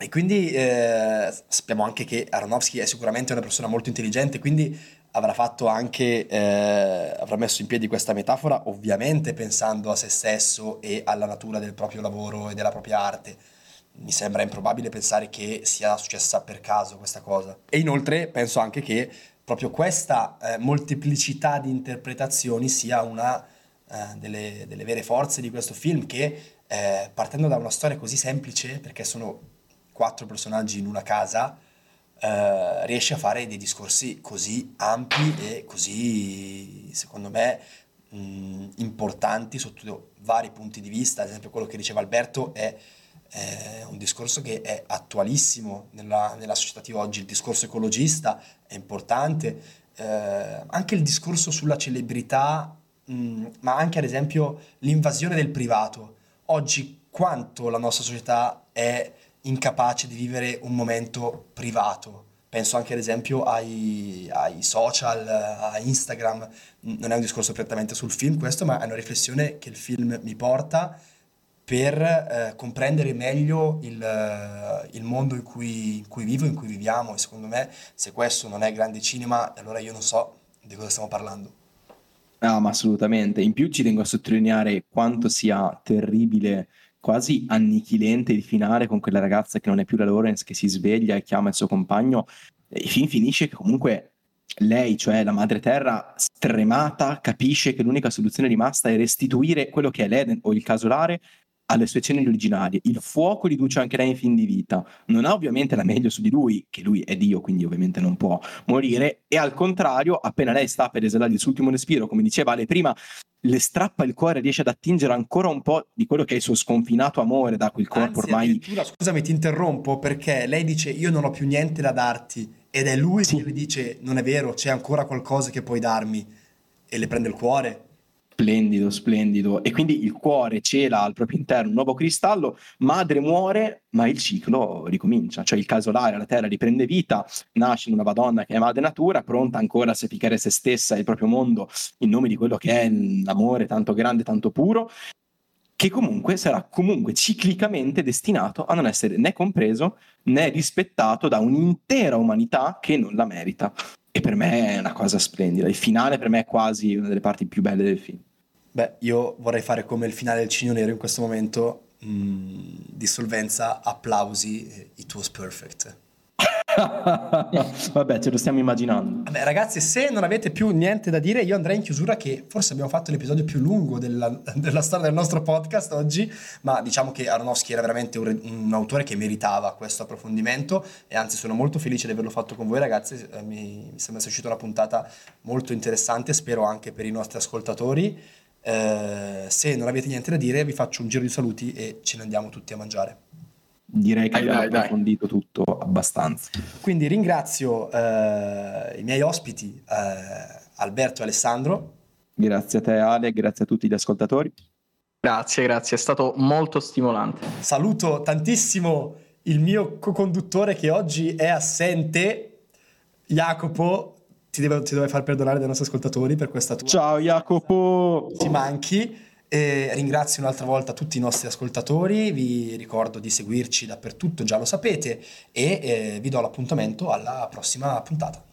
S1: e quindi eh, sappiamo anche che Aronofsky è sicuramente una persona molto intelligente, quindi avrà fatto anche, eh, avrà messo in piedi questa metafora ovviamente pensando a se stesso e alla natura del proprio lavoro e della propria arte. Mi sembra improbabile pensare che sia successa per caso questa cosa. E inoltre penso anche che proprio questa eh, molteplicità di interpretazioni sia una eh, delle, delle, vere forze di questo film che eh, partendo da una storia così semplice, perché sono quattro personaggi in una casa, eh, riesce a fare dei discorsi così ampi e così, secondo me, mh, importanti sotto vari punti di vista. Ad esempio, quello che diceva Alberto è, è un discorso che è attualissimo nella, nella, società di oggi. Il discorso ecologista è importante, eh, anche il discorso sulla celebrità, mh, ma anche ad esempio l'invasione del privato. Oggi quanto la nostra società è incapace di vivere un momento privato. Penso anche ad esempio ai, ai, social, a Instagram, non è un discorso prettamente sul film questo, ma è una riflessione che il film mi porta per eh, comprendere meglio il, il mondo in cui, in cui, vivo, in cui viviamo e secondo me se questo non è grande cinema allora io non so di cosa stiamo parlando.
S2: No, ma assolutamente. In più ci tengo a sottolineare quanto sia terribile quasi annichilente il finale con quella ragazza che non è più la Lawrence che si sveglia e chiama il suo compagno. Il film finisce che comunque lei, cioè la madre terra, stremata, capisce che l'unica soluzione rimasta è restituire quello che è l'Eden o il casolare alle sue ceneri originali. Il fuoco riduce anche lei in fin di vita. Non ha ovviamente la meglio su di lui, che lui è Dio, quindi ovviamente non può morire. E al contrario, appena lei sta per esalare il suo ultimo respiro, come diceva Ale prima, le strappa il cuore, riesce ad attingere ancora un po' di quello che è il suo sconfinato amore da quel corpo
S1: Anzi,
S2: ormai.
S1: Scusami, ti interrompo perché lei dice: Io non ho più niente da darti. Ed è lui
S2: Sì.
S1: che le dice: Non è vero, c'è ancora qualcosa che puoi darmi. E le prende il cuore.
S2: Splendido, splendido. E quindi il cuore cela al proprio interno un nuovo cristallo, madre muore, ma il ciclo ricomincia. Cioè il casolare, la terra riprende vita, nasce una Madonna che è madre natura, pronta ancora a sacrificare se stessa e il proprio mondo in nome di quello che è l'amore tanto grande, tanto puro, che comunque sarà comunque ciclicamente destinato a non essere né compreso né rispettato da un'intera umanità che non la merita. E per me è una cosa splendida. Il finale per me è quasi una delle parti più belle del film.
S1: Beh, io vorrei fare come il finale del Cigno Nero in questo momento. mm, dissolvenza, applausi. eh, It was perfect.
S2: Vabbè, ce lo stiamo immaginando.
S1: Vabbè, ragazzi, se non avete più niente da dire, io andrei in chiusura che forse abbiamo fatto l'episodio più lungo della, della storia del nostro podcast oggi, ma diciamo che Aronofsky era veramente un, un autore che meritava questo approfondimento e anzi sono molto felice di averlo fatto con voi ragazzi, Eh, mi, mi sembra sia uscita una puntata molto interessante, spero anche per i nostri ascoltatori. Eh, se non avete niente da dire vi faccio un giro di saluti e ce ne andiamo tutti a mangiare.
S2: Direi che
S3: Dai,
S2: abbiamo
S3: dai, dai.
S2: approfondito tutto abbastanza.
S1: Quindi ringrazio eh, i miei ospiti eh, Alberto e Alessandro.
S2: Grazie a te Ale, grazie a tutti gli ascoltatori.
S3: Grazie, grazie, è stato molto stimolante.
S1: Saluto tantissimo il mio co-conduttore che oggi è assente, Jacopo. Ti devo, ti devo far perdonare dai nostri ascoltatori per questa tua
S2: Ciao Jacopo!
S1: ci manchi. E ringrazio un'altra volta tutti i nostri ascoltatori, vi ricordo di seguirci dappertutto, già lo sapete, e eh, vi do l'appuntamento alla prossima puntata.